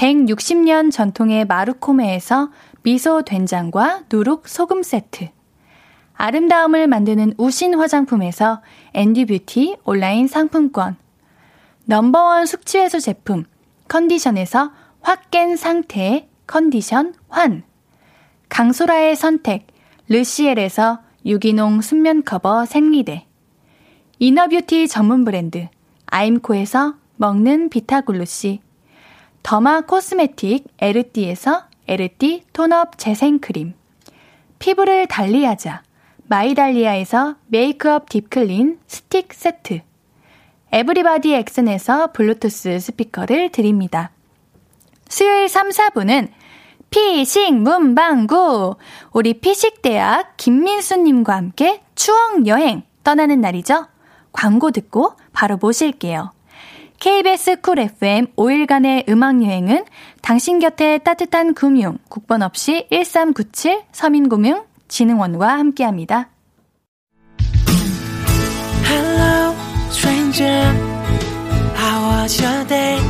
160년 전통의 마루코메에서 미소 된장과 누룩 소금 세트. 아름다움을 만드는 우신 화장품에서 앤디 뷰티 온라인 상품권. 넘버원 숙취해소 제품 컨디션에서 확 깬 상태 컨디션 환. 강소라의 선택 르시엘에서 유기농 순면 커버 생리대. inner beauty 전문 브랜드 아임코에서 먹는 비타글루시. derma cosmetic 에르띠에서 에르띠 tone-up 재생크림. 피부를 달리하자. 마이달리아에서 메이크업 deep clean 스틱 세트. 에브리바디 엑슨에서 블루투스 스피커를 드립니다. 수요일 3, 4분은 피식 문방구. 우리 피식대학 김민수님과 함께 추억 여행 떠나는 날이죠. 광고 듣고 바로 모실게요. KBS 쿨 FM 5일간의 음악여행은 당신 곁에 따뜻한 금융, 국번 없이 1397 서민금융 진흥원과 함께합니다. Hello, stranger. How was your day?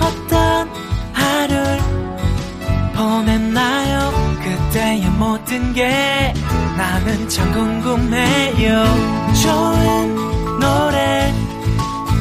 어떤 하루를 보냈나요? 그때의 모든 게 나는 참 궁금해요. 좋은 노래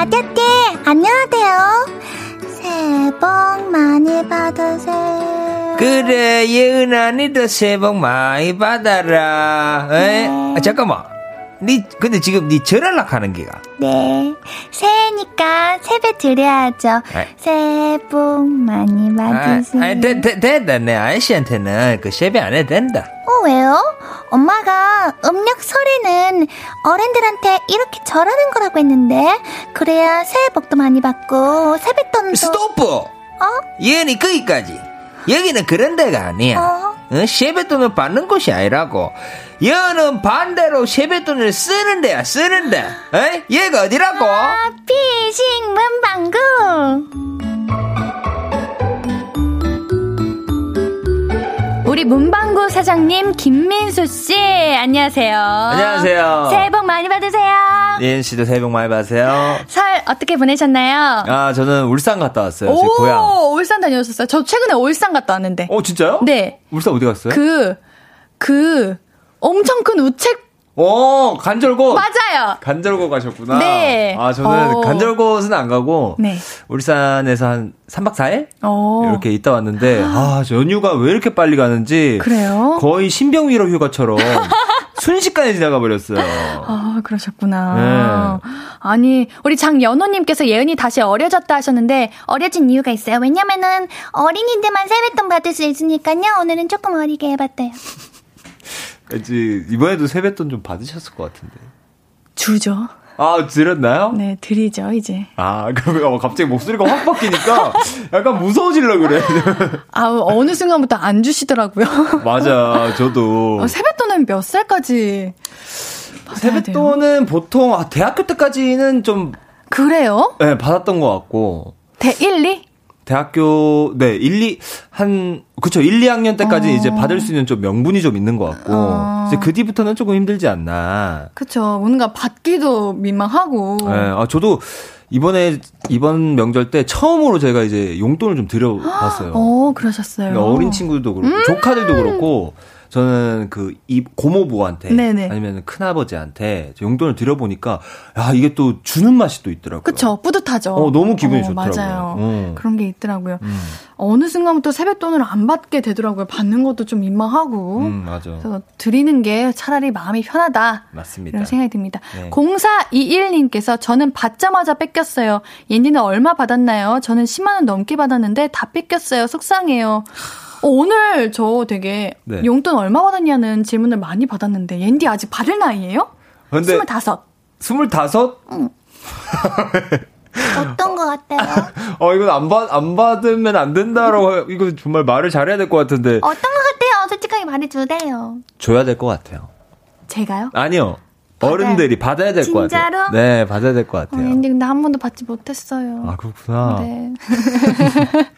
아저씨, 안녕하세요. 새해 복 많이 받으세요. 그래 예은아 니도 새해 복 많이 받아라 에? 네. 아, 잠깐만 니 근데 지금 니 전화를 하는 기가 네. 새해니까 세배 드려야죠. 아이. 새해 복 많이 받으세요. 아, 아니 되, 되, 된다 내 아저씨한테는 그 세배 안 해도 된다 어, 왜요? 엄마가 음력 설에는 어른들한테 이렇게 절하는 거라고 했는데, 그래야 새해 복도 많이 받고, 세뱃돈도. 스토프 어? 예은이 거기까지 여기는 그런 데가 아니야 어? 어? 세뱃돈을 받는 곳이 아니라고 여는 반대로 세뱃돈을 쓰는 데야 쓰는 데 에? 얘가 어디라고 아, 피식 문방구. 우리 문방구 사장님 김민수 씨 안녕하세요. 안녕하세요 새해 복 많이 받으세요. 예은 씨도 새해 복 많이 받으세요 설 어떻게 보내셨나요? 아 저는 울산 갔다 왔어요 제 고향 오, 울산 다녀오셨어요. 저 최근에 울산 갔다 왔는데. 어 진짜요? 네. 울산 어디 갔어요? 그, 그, 엄청 큰 우책, 어, 간절곶. 맞아요. 간절곶 가셨구나. 네. 아, 저는 어. 간절곶은 안 가고 네. 울산에서 한 3박 4일 어. 이렇게 있다 왔는데 아, 저 연휴가 왜 이렇게 빨리 가는지 그래요? 거의 신병 위로 휴가처럼 *laughs* 순식간에 지나가 버렸어요. 아, 그러셨구나. 아니, 우리 장연호님께서 예은이 다시 어려졌다 하셨는데, 어려진 이유가 있어요. 왜냐면은 어린이들만 세뱃돈 받을 수 있으니까요. 오늘은 조금 어리게 해봤대요. 이제 이번에도 세뱃돈 좀 받으셨을 것 같은데. 주죠. 아, 드렸나요? 네, 드리죠, 이제. 아, 그 어, 갑자기 목소리가 확 바뀌니까 약간 무서워지려 그래. *laughs* 아우, 어느 순간부터 안 주시더라고요. *laughs* 맞아, 저도. 어, 세뱃돈은 몇 살까지 받아야 돼요? 세뱃돈은 보통 아, 대학교 때까지는 좀 그래요? 네, 받았던 것 같고 대 1, 2? 대학교 네 1, 2, 한 그쵸 1, 2학년 때까지 어. 이제 받을 수 있는 좀 명분이 좀 있는 것 같고 어. 이제 그 뒤부터는 조금 힘들지 않나. 그쵸. 뭔가 받기도 민망하고. 네, 아 저도 이번에 이번 명절 때 처음으로 제가 이제 용돈을 좀 *gasps* 드려봤어요. 어, 그러셨어요. 그러니까 어린 친구들도 그렇고 조카들도 그렇고 저는 그 이 고모부한테 네네. 아니면 큰아버지한테 용돈을 드려보니까 야 이게 또 주는 맛이 또 있더라고요. 그쵸. 뿌듯하죠. 어, 너무 기분이 어, 좋더라고요. 맞아요. 음. 그런 게 있더라고요. 음, 어느 순간부터 세뱃돈을 안 받게 되더라고요. 받는 것도 좀 민망하고. 음, 맞아. 그래서 드리는 게 차라리 마음이 편하다. 맞습니다. 이런 생각이 듭니다. 네. 0421님께서 저는 받자마자 뺏겼어요. 옌디는 얼마 받았나요? 저는 10만 원 넘게 받았는데 다 뺏겼어요. 속상해요. 어, 오늘 저 되게 네. 용돈 얼마 받았냐는 질문을 많이 받았는데 옌디 아직 받을 나이예요? 근데 25. 스물다섯? 어떤 것 같아요? *laughs* 어, 이건 안 받, 안 받으면 안 된다라고, 이거 정말 말을 잘해야 될 것 같은데. 어떤 것 같아요? 저 솔직하게 말해주세요. 줘야 될 것 같아요. 제가요? 아니요. 어른들이 받아야 될 것 같아요. 진짜로? 네, 받아야 될것 어, 같아요. 근데 근데 한 번도 받지 못했어요. 아, 그렇구나. 네. *laughs*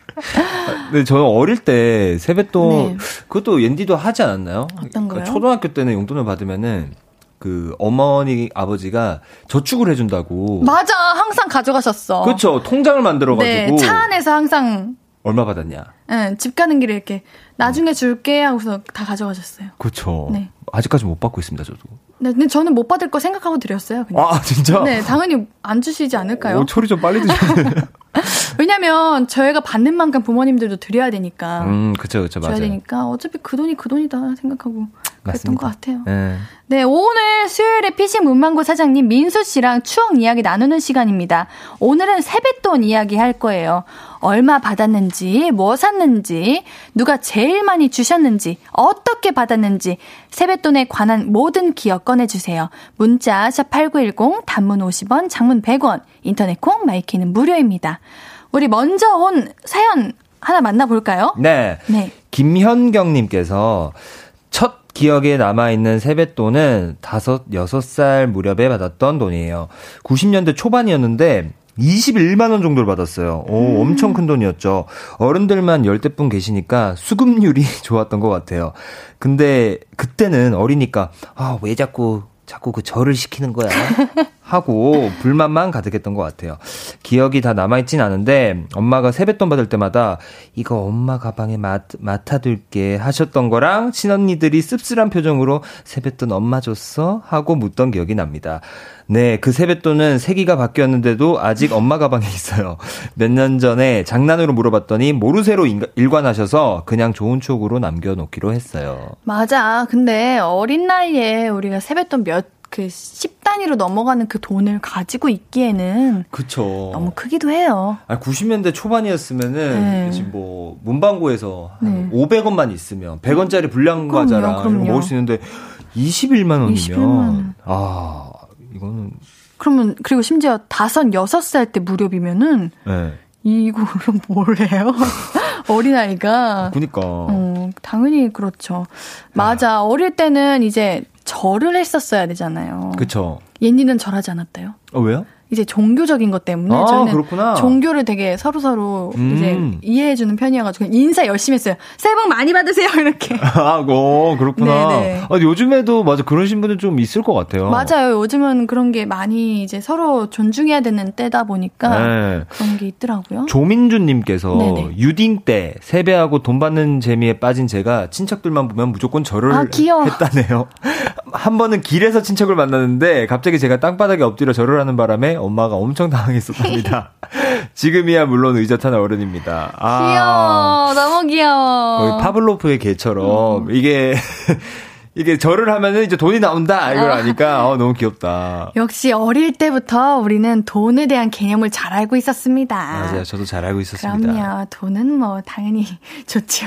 근데 저는 어릴 때 세뱃돈 네. 그것도 옌디도 하지 않았나요? 어떤 거요? 초등학교 때는 용돈을 받으면은 그 어머니 아버지가 저축을 해준다고. 맞아, 항상 가져가셨어. 그렇죠. 통장을 만들어가지고 네, 차 안에서 항상 얼마 받았냐. 예, 집 가는 길에 이렇게 나중에 줄게 하고서 다 가져가셨어요. 그렇죠. 네. 아직까지 못 받고 있습니다, 저도. 네, 근데 저는 못 받을 거 생각하고 드렸어요. 그냥. 아, 진짜? 네, 당연히 안 주시지 않을까요? 오, 처리 좀 빨리 드셨네. *laughs* 왜냐면 저희가 받는 만큼 부모님들도 드려야 되니까. 음, 그쵸, 그쵸, 줘야 맞아요. 되니까 어차피 그 돈이 그 돈이다 생각하고 그랬던 맞습니다. 것 같아요. 네. 네, 오늘 수요일에 피싱 문방구 사장님 민수 씨랑 추억 이야기 나누는 시간입니다. 오늘은 세뱃돈 이야기 할 거예요. 얼마 받았는지, 뭐 샀는지, 누가 제일 많이 주셨는지, 어떻게 받았는지, 세뱃돈에 관한 모든 기억 꺼내주세요. 문자, 샵8910, 단문 50원, 장문 100원, 인터넷 콩, 마이케이는 무료입니다. 우리 먼저 온 사연 하나 만나볼까요? 네. 네. 김현경님께서 첫 기억에 남아있는 세뱃돈은 다섯, 여섯 살 무렵에 받았던 돈이에요. 90년대 초반이었는데, 21만원 정도를 받았어요. 오, 엄청 큰 돈이었죠. 어른들만 열대분 계시니까 수급률이 *laughs* 좋았던 것 같아요. 근데 그때는 어리니까, 아, 왜 자꾸, 자꾸 그 절을 시키는 거야? *laughs* 하고 불만만 가득했던 것 같아요. 기억이 다 남아있진 않은데 엄마가 세뱃돈 받을 때마다 이거 엄마 가방에 맡, 맡아둘게 하셨던 거랑 친언니들이 씁쓸한 표정으로 세뱃돈 엄마 줬어? 하고 묻던 기억이 납니다. 네, 그 세뱃돈은 세기가 바뀌었는데도 아직 엄마 가방에 있어요. 몇 년 전에 장난으로 물어봤더니 모르쇠로 일관하셔서 그냥 좋은 추억으로 남겨놓기로 했어요. 맞아. 근데 어린 나이에 우리가 세뱃돈 몇, 그, 10단위로 넘어가는 그 돈을 가지고 있기에는 그쵸. 너무 크기도 해요. 아, 90년대 초반이었으면은 네. 지금 뭐 문방구에서 한 네. 500원만 있으면 100원짜리 불량 과자랑 그럼요. 먹을 수 있는데 21만 원이면 21만 원. 아 이거는 그러면, 그리고 심지어 다섯, 여섯 살 때 무렵이면은, 네. 이거를 뭘 해요? 어린아이가. 그니까 어, 당연히 그렇죠. 맞아. 어릴 때는 이제 절을 했었어야 되잖아요. 그쵸. 옌니는 절하지 않았대요. 어 왜요? 이제 종교적인 것 때문에 아, 저희는 그렇구나. 종교를 되게 서로 서로 음. 이제 이해해주는 편이어가지고 인사 열심히 했어요. 새해 복 많이 받으세요 *laughs* 이렇게. *laughs* 아, 어, 그렇구나. 네네. 아, 요즘에도 맞아 그러신 분들 좀 있을 것 같아요. 맞아요. 요즘은 그런 게 많이 이제 서로 존중해야 되는 때다 보니까 네. 그런 게 있더라고요. 조민주님께서 네네. 유딩 때 세배하고 돈 받는 재미에 빠진 제가 친척들만 보면 무조건 절을 아. 했다네요. *laughs* 한 번은 길에서 친척을 만났는데 갑자기 제가 땅바닥에 엎드려 절을 하는 바람에 엄마가 엄청 당황했었답니다. *laughs* 지금이야 물론 의젓한 어른입니다. 아, 귀여워. 너무 귀여워. 거의 파블로프의 개처럼 이게 *laughs* 이게 절을 하면은 이제 돈이 나온다 이걸 아니까 어, 너무 귀엽다. 역시 어릴 때부터 우리는 돈에 대한 개념을 잘 알고 있었습니다. 맞아요. 저도 잘 알고 있었습니다. 그럼요. 돈은 뭐 당연히 *laughs* 좋죠.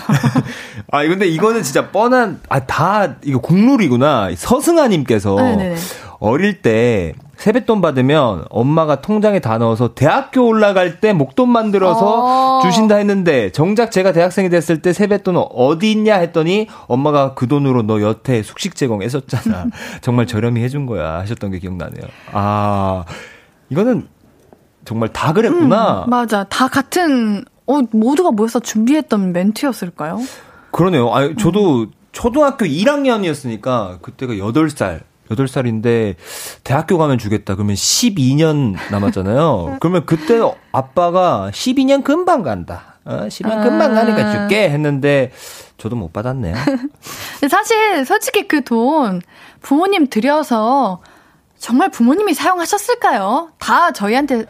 아, 근데 이거는 진짜 뻔한, 아, 다, 이거 국룰이구나. 서승아님께서 네네네. 어릴 때 세뱃돈 받으면 엄마가 통장에 다 넣어서 대학교 올라갈 때 목돈 만들어서 어. 주신다 했는데 정작 제가 대학생이 됐을 때 세뱃돈 어디 있냐 했더니 엄마가 그 돈으로 너 여태 숙식 제공했었잖아. *laughs* 정말 저렴히 해준 거야 하셨던 게 기억나네요. 아, 이거는 정말 다 그랬구나. 맞아. 다 같은 어 모두가 모여서 준비했던 멘트였을까요? 그러네요. 아, 저도 초등학교 1학년이었으니까 그때가 8살. 8살인데 대학교 가면 주겠다. 그러면 12년 남았잖아요. *laughs* 그러면 그때 아빠가 12년 금방 간다. 어, 12년 금방 가니까 줄게 했는데 저도 못 받았네요. *laughs* 사실 솔직히 그 돈 부모님 드려서 정말 부모님이 사용하셨을까요? 다 저희한테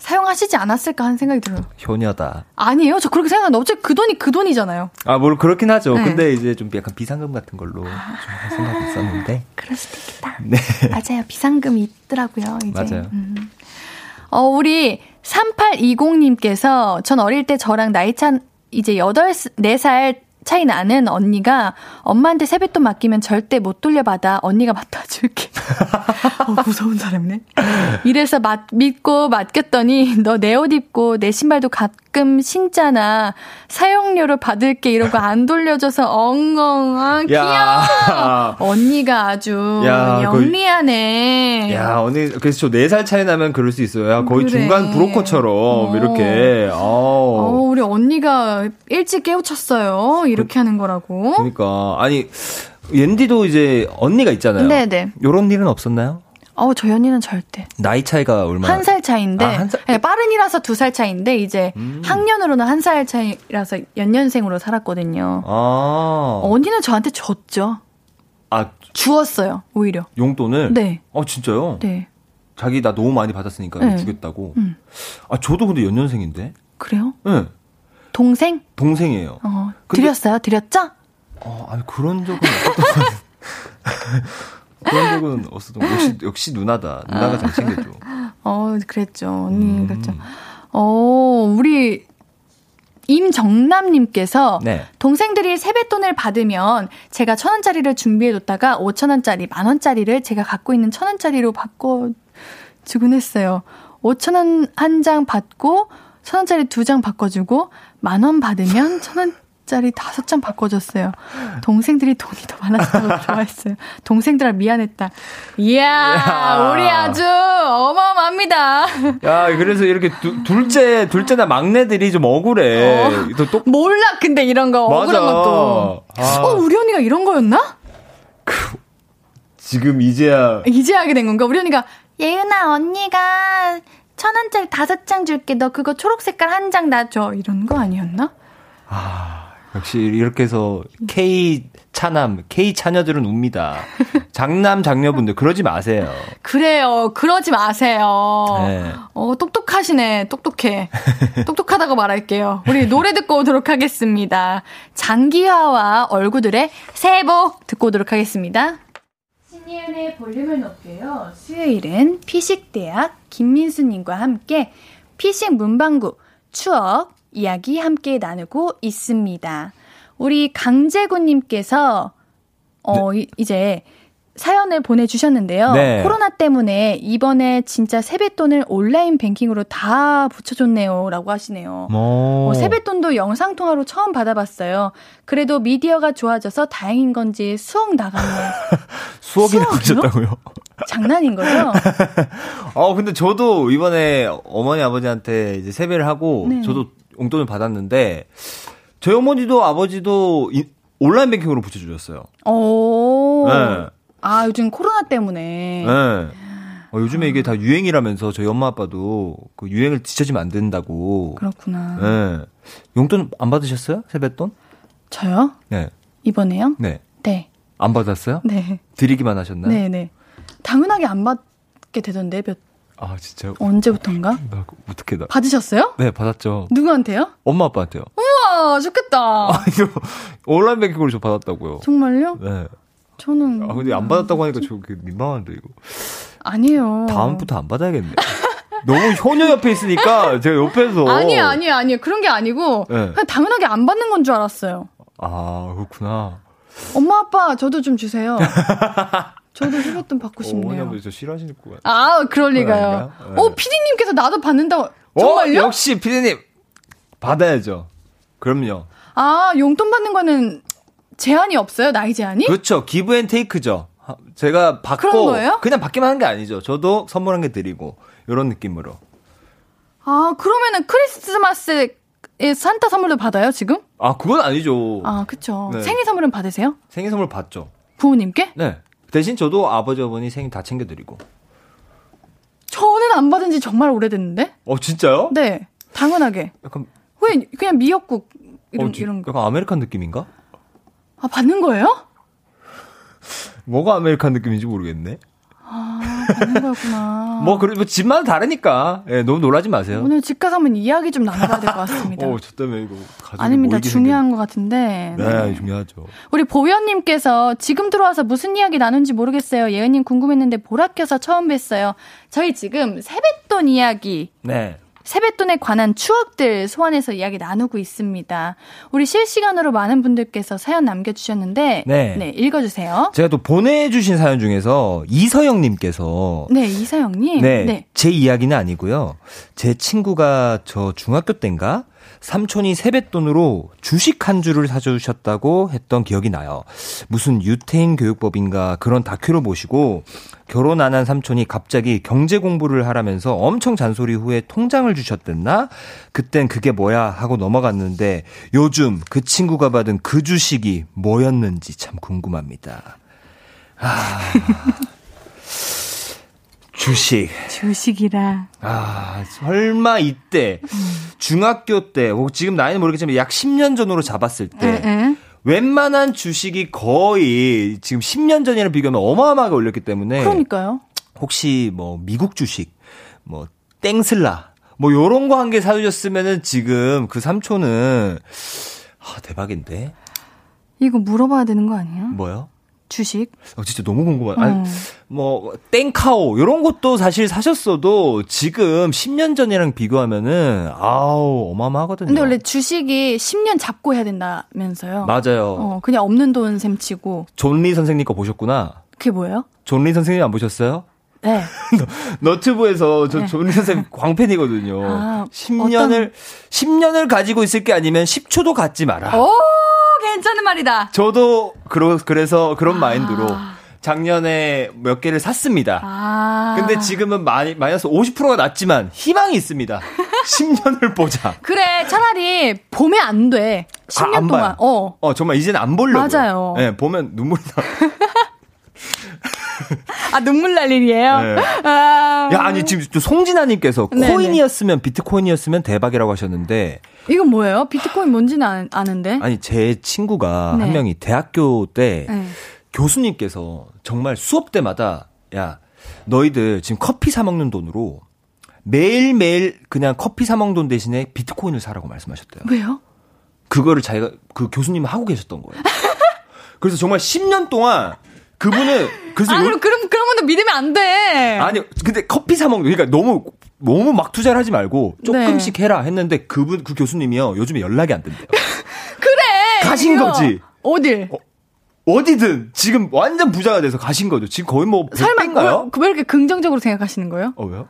사용하시지 않았을까 하는 생각이 들어요. 효녀다. 아니에요. 저 그렇게 생각하는데 어차피 그 돈이 그 돈이잖아요. 아, 뭘 그렇긴 하죠. 네. 근데 이제 좀 약간 비상금 같은 걸로 좀할 생각이 있었는데. 그럴 수도 있겠다. *laughs* 네. 맞아요. 비상금이 있더라고요. 이제. 맞아요. 음. 어, 우리 3820님께서 전 어릴 때 저랑 나이 차 이제 8, 4살 차이 나는 언니가 엄마한테 세뱃돈 맡기면 절대 못 돌려받아 언니가 맡아줄게. *laughs* 어, 무서운 사람이네. 이래서 맞, 믿고 맡겼더니 너 내 옷 입고 내 신발도 가끔 신잖아. 사용료로 받을게 이러고 안 돌려줘서 엉엉. 아, 귀여워. 언니가 아주 야, 영리하네. 야, 언니, 그래서 저 4살 차이 나면 그럴 수 있어요. 야, 거의 그래. 중간 브로커처럼, 어. 이렇게. 어, 어. 우리 언니가 일찍 깨우쳤어요. 이렇게 하는 거라고. 그러니까. 아니, 옌디도 이제 언니가 있잖아요. 네네. 요런 일은 없었나요? 어, 저희 언니는 절대. 나이 차이가 얼마나? 한 살 차인데, 아, 한 살? 네, 빠른이라서 두 살 차인데, 이제 음. 학년으로는 한 살 차이라서 연년생으로 살았거든요. 아. 언니는 저한테 줬죠. 아, 주었어요, 오히려. 용돈을? 네. 어, 진짜요? 네. 자기 나 너무 많이 받았으니까 네. 주겠다고. 음. 아, 저도 근데 연년생인데? 그래요? 네. 동생? 동생이에요. 어, 근데- 드렸어요? 드렸죠? 어, 아니, 그런 적은 없었던. *laughs* 그런 적은 없었던 것. 역시, 역시 누나다. 누나가 잘 챙겨줘. 어, 그랬죠. 언니, 음. 그랬죠. 어, 우리, 임정남님께서 네. 동생들이 세뱃돈을 받으면 제가 천 원짜리를 준비해뒀다가 오천 원짜리, 만 원짜리를 제가 갖고 있는 천 원짜리로 바꿔 주곤 했어요. 오천 원 한 장 받고 천 원짜리 두 장 바꿔주고 만 원 받으면 천 원짜리 다섯 장 바꿔줬어요. 동생들이 돈이 더 많았다고 좋아했어요. *laughs* 동생들아 미안했다. 이야, 이야. 우리 아주 어마어마합니다. 야, 그래서 이렇게 두- 둘째, 둘째나 막내들이 좀 억울해. 어. 또 똑, 몰라 근데 이런 거 억울한 맞아. 것도. 아. 어 우리 언니가 이런 거였나? 지금 이제야. 이제 하게 된 건가? 우리 언니가 예은아, 언니가 천 원짜리 다섯 장 줄게. 너 그거 초록 색깔 한장 놔줘. 이런 거 아니었나? 역시 이렇게 해서 K 차남, K 차녀들은 웁니다. *laughs* 장남, 장녀분들 그러지 마세요. 그래요. 그러지 마세요. 네. 어, 똑똑하시네. 똑똑해. *laughs* 똑똑하다고 말할게요. 우리 노래 듣고 오도록 하겠습니다. 장기하와 얼구들의 새해 복 듣고 오도록 하겠습니다. 신예은의 볼륨을 높여요. 수요일은 피식대학 김민수님과 함께 피식 문방구 추억 이야기 함께 나누고 있습니다. 우리 강재구님께서 어 이- 이제 사연을 보내주셨는데요. 네. 코로나 때문에 이번에 진짜 세뱃돈을 온라인 뱅킹으로 다 붙여줬네요 라고 하시네요. 뭐. 어, 세뱃돈도 영상통화로 처음 받아봤어요. 그래도 미디어가 좋아져서 다행인 건지 수억 나갔네요. *laughs* 수억이나? 하셨다고요? 장난인 거죠? *laughs* 어, 근데 저도 이번에 어머니 아버지한테 이제 세배를 하고 네. 저도 용돈을 받았는데 저희 어머니도 아버지도 이- 온라인 뱅킹으로 붙여주셨어요. 오. 네. 아, 요즘 코로나 때문에. 네. 어, 요즘에 이게 다 유행이라면서 저희 엄마 아빠도 그 유행을 뒤처지면 안 된다고. 그렇구나. 네. 용돈 안 받으셨어요? 세뱃돈? 저요? 네. 이번에요? 네. 네. 안 받았어요? 네. 드리기만 하셨나요? 네, 네. 당연하게 안 받게 되던데, 몇, 아, 진짜요? 언제부턴가? 나 어떻게 나. 받으셨어요? 네, 받았죠. 누구한테요? 엄마 아빠한테요. 우와, 좋겠다. 아, 이거 *laughs* 온라인 뱅킹으로 저 받았다고요. 정말요? 네. 저는. 아, 근데 안 받았다고 하니까 저그 민망한데, 이거. 아니에요. 다음부터 안 받아야겠네. 너무 효녀 옆에 있으니까 제가 옆에서. 아니에요, 아니에요, 아니에요. 그런 게 아니고, 네. 그냥 당연하게 안 받는 건 줄 알았어요. 아, 그렇구나. 엄마, 아빠, 저도 좀 주세요. *laughs* 저도 세뱃돈 받고 어머니 싶네요. 아버지 저 싫어하시는 것 같아요. 아, 그럴 리가요. 아닌가요? 네. 오, 피디님께서 나도 받는다고. 정말요? 어, 역시 피디님 받아야죠. 그럼요. 아, 용돈 받는 거는 제한이 없어요? 나이 제한이? 그렇죠. give and take죠. 하- 제가 받고? 그냥 받기만 한 게 아니죠. 저도 선물 한개 드리고 이런 느낌으로. 아, 그러면은 크리스마스에 산타 선물도 받아요, 지금? 아, 그건 아니죠. 아, 그쵸. 네. 생일 선물은 받으세요? 생일 선물 받죠. 부모님께? 네. 대신 저도 아버지 어머니 생일 다 챙겨 드리고. 저는 안 받은 지 정말 오래됐는데? 어, 진짜요? 네. 당연하게. 약간 왜, 그냥 미역국, 이런, 어, 지- 이런 거. 약간 American 느낌인가? 아, 받는 거예요? 뭐가 American 느낌인지 모르겠네. 아, 받는 거였구나. *laughs* 뭐, 그래, 뭐, 집마다 다르니까. 예, 너무 놀라지 마세요. 오늘 집 가서 한번 이야기 좀 나눠봐야 될 것 같습니다. *laughs* 어, 저 때문에 이거 가족이 아닙니다. 중요한 것 같은데. 생겼- 네, 중요하죠. 우리 보현님께서 지금 들어와서 무슨 이야기 나눈지 모르겠어요. 예은님 궁금했는데 보라 켜서 처음 뵀어요. 저희 지금 세뱃돈 이야기, 네. 세뱃돈에 관한 추억들 소환해서 이야기 나누고 있습니다. 우리 실시간으로 많은 분들께서 사연 남겨주셨는데, 네. 네, 읽어주세요. 제가 또 보내주신 사연 중에서 이서영님께서 네, 이사영님. 네, 네. 제 이야기는 아니고요. 제 친구가 저 중학교 때인가 삼촌이 세뱃돈으로 주식 한 주를 사주셨다고 했던 기억이 나요. 무슨 유태인 교육법인가 그런 다큐를 보시고 결혼 안 한 삼촌이 갑자기 경제 공부를 하라면서 엄청 잔소리 후에 통장을 주셨댔나? 그땐 그게 뭐야 하고 넘어갔는데 요즘 그 친구가 받은 그 주식이 뭐였는지 참 궁금합니다. 아. *laughs* 주식. 주식이라. 아, 설마 이때 중학교 때, 뭐 지금 나이는 모르겠지만 약 10년 전으로 잡았을 때 응, 웬만한 주식이 거의 지금 10년 전이랑 비교하면 어마어마하게 올렸기 때문에 그러니까요. 혹시 뭐 미국 주식, 뭐 땡슬라, 뭐 요런 거 한 개 사주셨으면은 지금 그 삼촌은 아, 대박인데. 이거 물어봐야 되는 거 아니에요? 뭐요? 주식? 어, 진짜 너무 궁금하다. 어. 뭐, 땡카오, 요런 것도 사실 사셨어도 지금 10년 전이랑 비교하면은, 아우, 어마어마하거든요. 근데 원래 주식이 10년 잡고 해야 된다면서요? 맞아요. 어, 그냥 없는 돈 셈 치고. 존리 선생님 거 보셨구나. 그게 뭐예요? 존리 선생님 안 보셨어요? 네. *laughs* 너튜브에서 저 네. 존리 선생님 *laughs* 광팬이거든요. 아, 10년을, 10년을 가지고 있을 게 아니면 10초도 갖지 마라. 오, 괜찮은 말이다. 저도, 그러, 그래서 그런 마인드로 작년에 몇 개를 샀습니다. 아. 근데 지금은 마이, 마이너스 50%가 났지만 희망이 있습니다. *laughs* 10년을 보자. 그래, 차라리 보면 안 돼. 10년 아, 안 동안. 봐요. 어. 어, 정말 이제는 안 보려고. 맞아요. 네, 보면 눈물이 나. *laughs* 아, 눈물 날 일이에요? 네. 아. 야, 아니, 지금 또 송진아님께서 네네. 코인이었으면, 비트코인이었으면 대박이라고 하셨는데, 이건 뭐예요? 비트코인 뭔지는 아, 아는데. 아니, 제 친구가 네. 한 명이 대학교 때 네. 교수님께서 정말 수업 때마다, 야, 너희들 지금 커피 사먹는 돈으로 매일매일 그냥 커피 사먹는 돈 대신에 비트코인을 사라고 말씀하셨대요. 왜요? 그거를 자기가 그 교수님은 하고 계셨던 거예요. *laughs* 그래서 정말 10년 동안 그분은 그래서 아, 요- 그럼, 그럼, 그런 건도 믿으면 안 돼. 아니 근데 커피 사 먹는 그러니까 너무 너무 막 투자를 하지 말고 조금씩 네. 해라 했는데 그분 그 교수님이요 요즘에 연락이 안 된대요. *laughs* 그래! 가신 이거. 거지. 어딜? 어디든 지금 완전 부자가 돼서 가신 거죠. 지금 거의 뭐 설마, 백배인가요? 그, 왜 이렇게 긍정적으로 생각하시는 거예요? 어 왜요?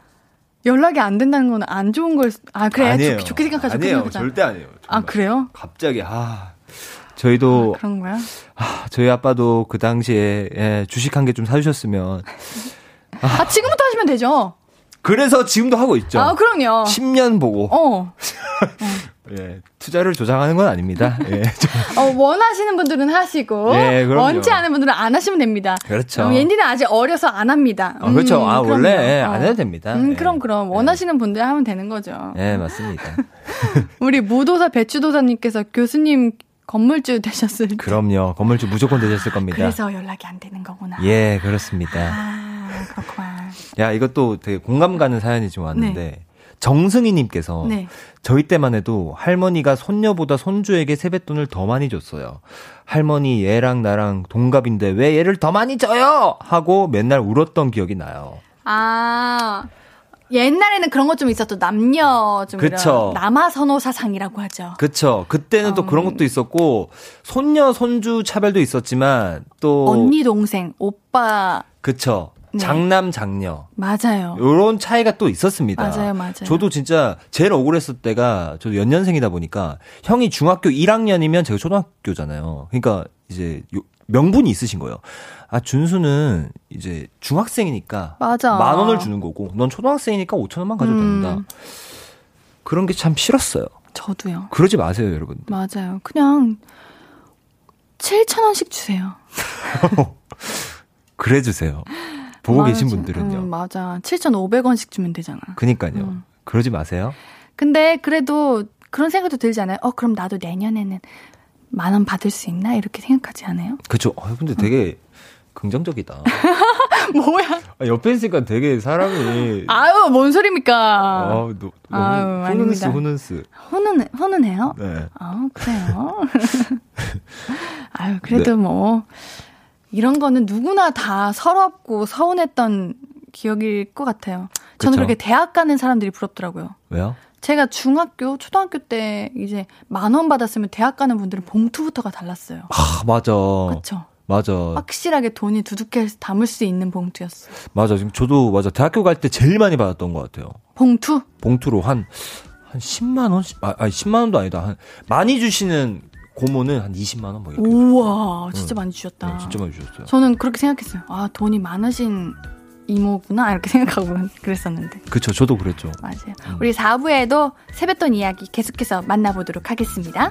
연락이 안 된다는 건 안 좋은 걸, 수- 아, 그래. 아니에요. 좋게, 좋게 생각하자, 좋게 아니에요. 절대 아니에요. 아, 정말. 그래요? 갑자기 아 저희도 그런 거야? 아, 저희 아빠도 그 당시에 예, 주식 한 개 좀 사주셨으면 아, 지금부터 하시면 되죠. 그래서 지금도 하고 있죠. 아, 그럼요. 10년 보고 어. *laughs* 예, 투자를 조장하는 건 아닙니다. 예, 좀- *laughs* 어, 원하시는 분들은 하시고, 예. 원치 않은 분들은 안 하시면 됩니다. 그렇죠. 어, 옌디는 아직 어려서 안 합니다. 어, 그렇죠. 아, 그럼요. 원래 예, 어. 안 해도 됩니다. 음, 예. 그럼, 그럼. 원하시는 분들 하면 되는 거죠. 예, 맞습니다. *laughs* 우리 무도사 배추도사님께서 교수님 건물주 되셨을 때. 그럼요. 건물주 무조건 되셨을 겁니다. 그래서 연락이 안 되는 거구나. 예, 그렇습니다. 아, 그렇구나. 야, 이것도 되게 공감 가는 사연이 좀 왔는데 정승희님께서 네. 저희 때만 해도 할머니가 손녀보다 손주에게 세뱃돈을 더 많이 줬어요. 할머니 얘랑 나랑 동갑인데 왜 얘를 더 많이 줘요? 하고 맨날 울었던 기억이 나요. 아, 옛날에는 그런 것 좀 있었죠. 남녀 좀 그쵸. 이런 남아 선호 사상이라고 하죠. 그쵸. 그때는 또 음. 그런 것도 있었고, 손녀, 손주 차별도 있었지만, 또. 언니, 동생, 오빠. 그쵸. 네. 장남, 장녀. 맞아요. 요런 차이가 또 있었습니다. 맞아요, 맞아요. 저도 진짜 제일 억울했을 때가 저도 연년생이다 보니까 형이 중학교 1학년이면 제가 초등학교잖아요. 그러니까 이제 요- 명분이 있으신 거예요. 아, 준수는 이제 중학생이니까 맞아. 만 원을 주는 거고 넌 초등학생이니까 5천 원만 가져도 음. 된다. 그런 게 참 싫었어요. 저도요. 그러지 마세요, 여러분. 맞아요. 그냥 7,000원씩 주세요. *laughs* 그래 주세요. 보고 계신 맞아. 분들은요. 음, 맞아. 7,500원씩 주면 되잖아. 그니까요. 음. 그러지 마세요. 근데 그래도 그런 생각도 들지 않아요? 어, 그럼 나도 내년에는 만 원 받을 수 있나? 이렇게 생각하지 않아요? 그쵸. 아, 근데 되게 긍정적이다. *laughs* 뭐야? 아, 옆에 있으니까 되게 사람이 아유, 뭔 소리입니까? 아, 너, 아유, 너무 후는스 아닙니다. 후는스. 혼은, 혼은 해요? 네. 아, 그래요? *laughs* 아유, 그래도 뭐, 이런 거는 누구나 다 서럽고 서운했던 기억일 것 같아요. 저는 그쵸. 그렇게 대학 가는 사람들이 부럽더라고요. 왜요? 제가 중학교, 초등학교 때 이제 만 원 받았으면 대학 가는 분들은 봉투부터가 달랐어요. 아, 맞아. 그쵸? 맞아. 확실하게 돈이 두둑해 담을 수 있는 봉투였어요. 맞아. 지금 저도 맞아. 대학교 갈 때 제일 많이 받았던 것 같아요. 봉투? 봉투로 한, 한 10만 원? 아, 아니, 10만 원도 아니다. 한, 많이 주시는 고모는 한 20만 원 뭐 이렇게. 우와, 진짜 많이 주셨다. 네, 진짜 많이 주셨어요. 저는 그렇게 생각했어요. 아, 돈이 많으신 이모구나. 이렇게 *laughs* 생각하고 그랬었는데. 그쵸. 저도 그랬죠. 맞아요. 우리 4부에도 세뱃돈 이야기 계속해서 만나보도록 하겠습니다.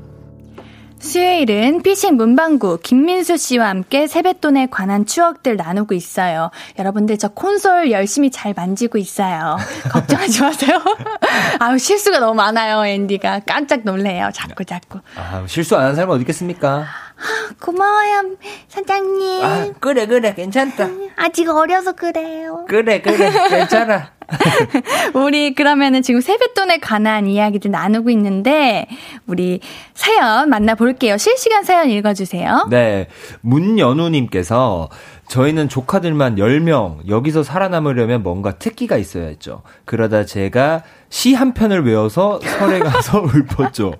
수요일은 피싱 문방구 김민수 씨와 함께 세뱃돈에 관한 추억들 나누고 있어요. 여러분들 저 콘솔 열심히 잘 만지고 있어요. *laughs* 걱정하지 마세요. *laughs* 아우 실수가 너무 많아요, 앤디가. 깜짝 놀래요. 자꾸 자꾸. 아, 실수 안 하는 사람은 어디 있겠습니까? 고마워요, 사장님. 아, 그래, 그래. 괜찮다. 아직 어려서 그래요. 그래, 그래. 괜찮아. *laughs* 우리 그러면은 지금 세뱃돈에 관한 이야기들 나누고 있는데 우리 사연 만나볼게요. 실시간 사연 읽어주세요. 네. 문연우님께서 저희는 조카들만 10명, 여기서 살아남으려면 뭔가 특기가 있어야 했죠. 그러다 제가 시 한 편을 외워서 설에 가서 *laughs* 읊었죠.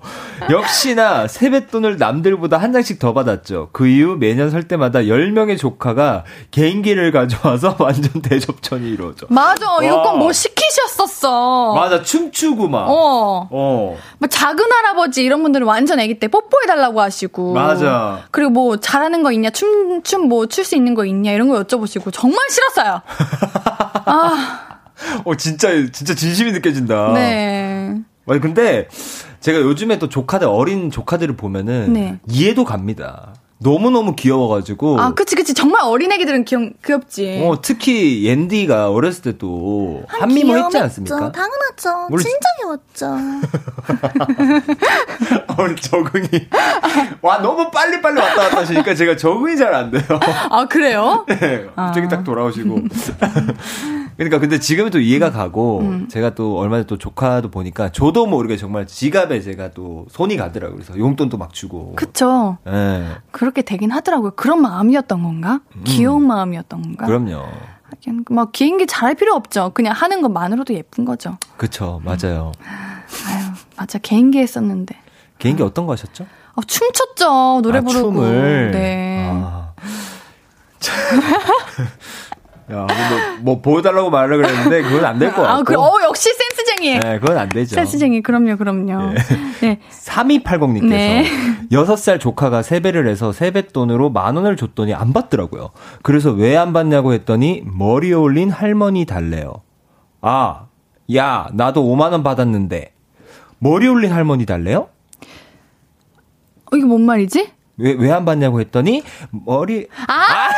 역시나 세뱃돈을 남들보다 한 장씩 더 받았죠. 그 이후 매년 설 때마다 10명의 조카가 개인기를 가져와서 *laughs* 완전 대접전이 이루어져. 맞아, 이거 와. 꼭뭐 시키셨었어. 맞아, 춤추고 막. 어. 어. 뭐 작은 할아버지 이런 분들은 완전 아기 때 뽀뽀해달라고 하시고. 맞아. 그리고 뭐 잘하는 거 있냐, 춤, 춤 뭐 출 수 있는 거 있냐, 이런 거 여쭤보시고. 정말 싫었어요. *laughs* 아, 어, 진짜, 진짜 진심이 느껴진다. 네. 아니 근데 제가 요즘에 또 조카들 어린 조카들을 보면은 네. 이해도 갑니다. 너무 너무 귀여워가지고. 아, 그치, 그치. 정말 어린애기들은 귀여, 귀엽지. 어 특히 옌디가 어렸을 때또 한미모 했지 않습니까? 당연하죠. 우리- 진짜 귀여웠죠. 오늘 *laughs* 적응이 와 너무 빨리 빨리 왔다 갔다 하시니까 제가 적응이 잘 안 돼요. 아, 그래요? *laughs* 네, 갑자기 아. 딱 돌아오시고. *laughs* 그러니까 근데 지금은 또 이해가 가고 음. 제가 또 얼마 전에 또 조카도 보니까 저도 모르게 정말 지갑에 제가 또 손이 가더라고요. 그래서 용돈도 막 주고. 그쵸. 예. 그렇게 되긴 하더라고요. 그런 마음이었던 건가? 귀여운 마음이었던 건가? 음. 그럼요. 하긴 막 개인기 잘할 필요 없죠. 그냥 하는 것만으로도 예쁜 거죠. 그쵸, 맞아요. 아유, 맞아. 개인기 했었는데. 개인기 어떤 거 하셨죠? 아, 춤췄죠. 노래 아, 부르고. 춤을. 네. 아. *laughs* 야, 뭐, 뭐 보여달라고 말을 그랬는데 그건 안 될 것 같고. 아, 그, 어, 역시 센스쟁이. 네, 그건 안 되죠. 센스쟁이. 그럼요, 그럼요. 네. 3280님께서 네. 6살 조카가 세배를 해서 세뱃돈으로 만 원을 줬더니 안 받더라고요. 그래서 왜 안 받냐고 했더니 머리에 올린 할머니 달래요. 아, 야, 나도 5만 원 받았는데 머리 올린 할머니 달래요? 어, 이게 뭔 말이지? 왜 왜 안 받냐고 했더니 머리 아!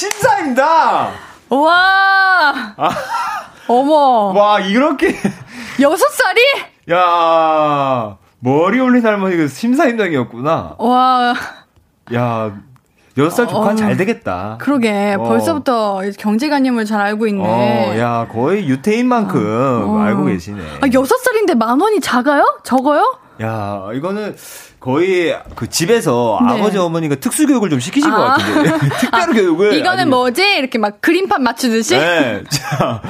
심사입니다. 와! 어머. 와 이렇게 여섯 살이? 야 머리 올린 할머니가 심사임당이었구나. 와. 야 여섯 살 조카 어. 잘 되겠다. 그러게. 어. 벌써부터 경제관념을 잘 알고 있네. 어, 야 거의 유태인만큼 어. 알고 계시네. 아, 여섯 살인데 만 원이 작아요? 적어요? 야 이거는 거의 그 집에서 네. 아버지 어머니가 특수 교육을 좀 시키신 아. 것 같은데 *laughs* *laughs* 특별 교육을 이거는 아주- 뭐지? 이렇게 막 그림판 맞추듯이? 네, 자,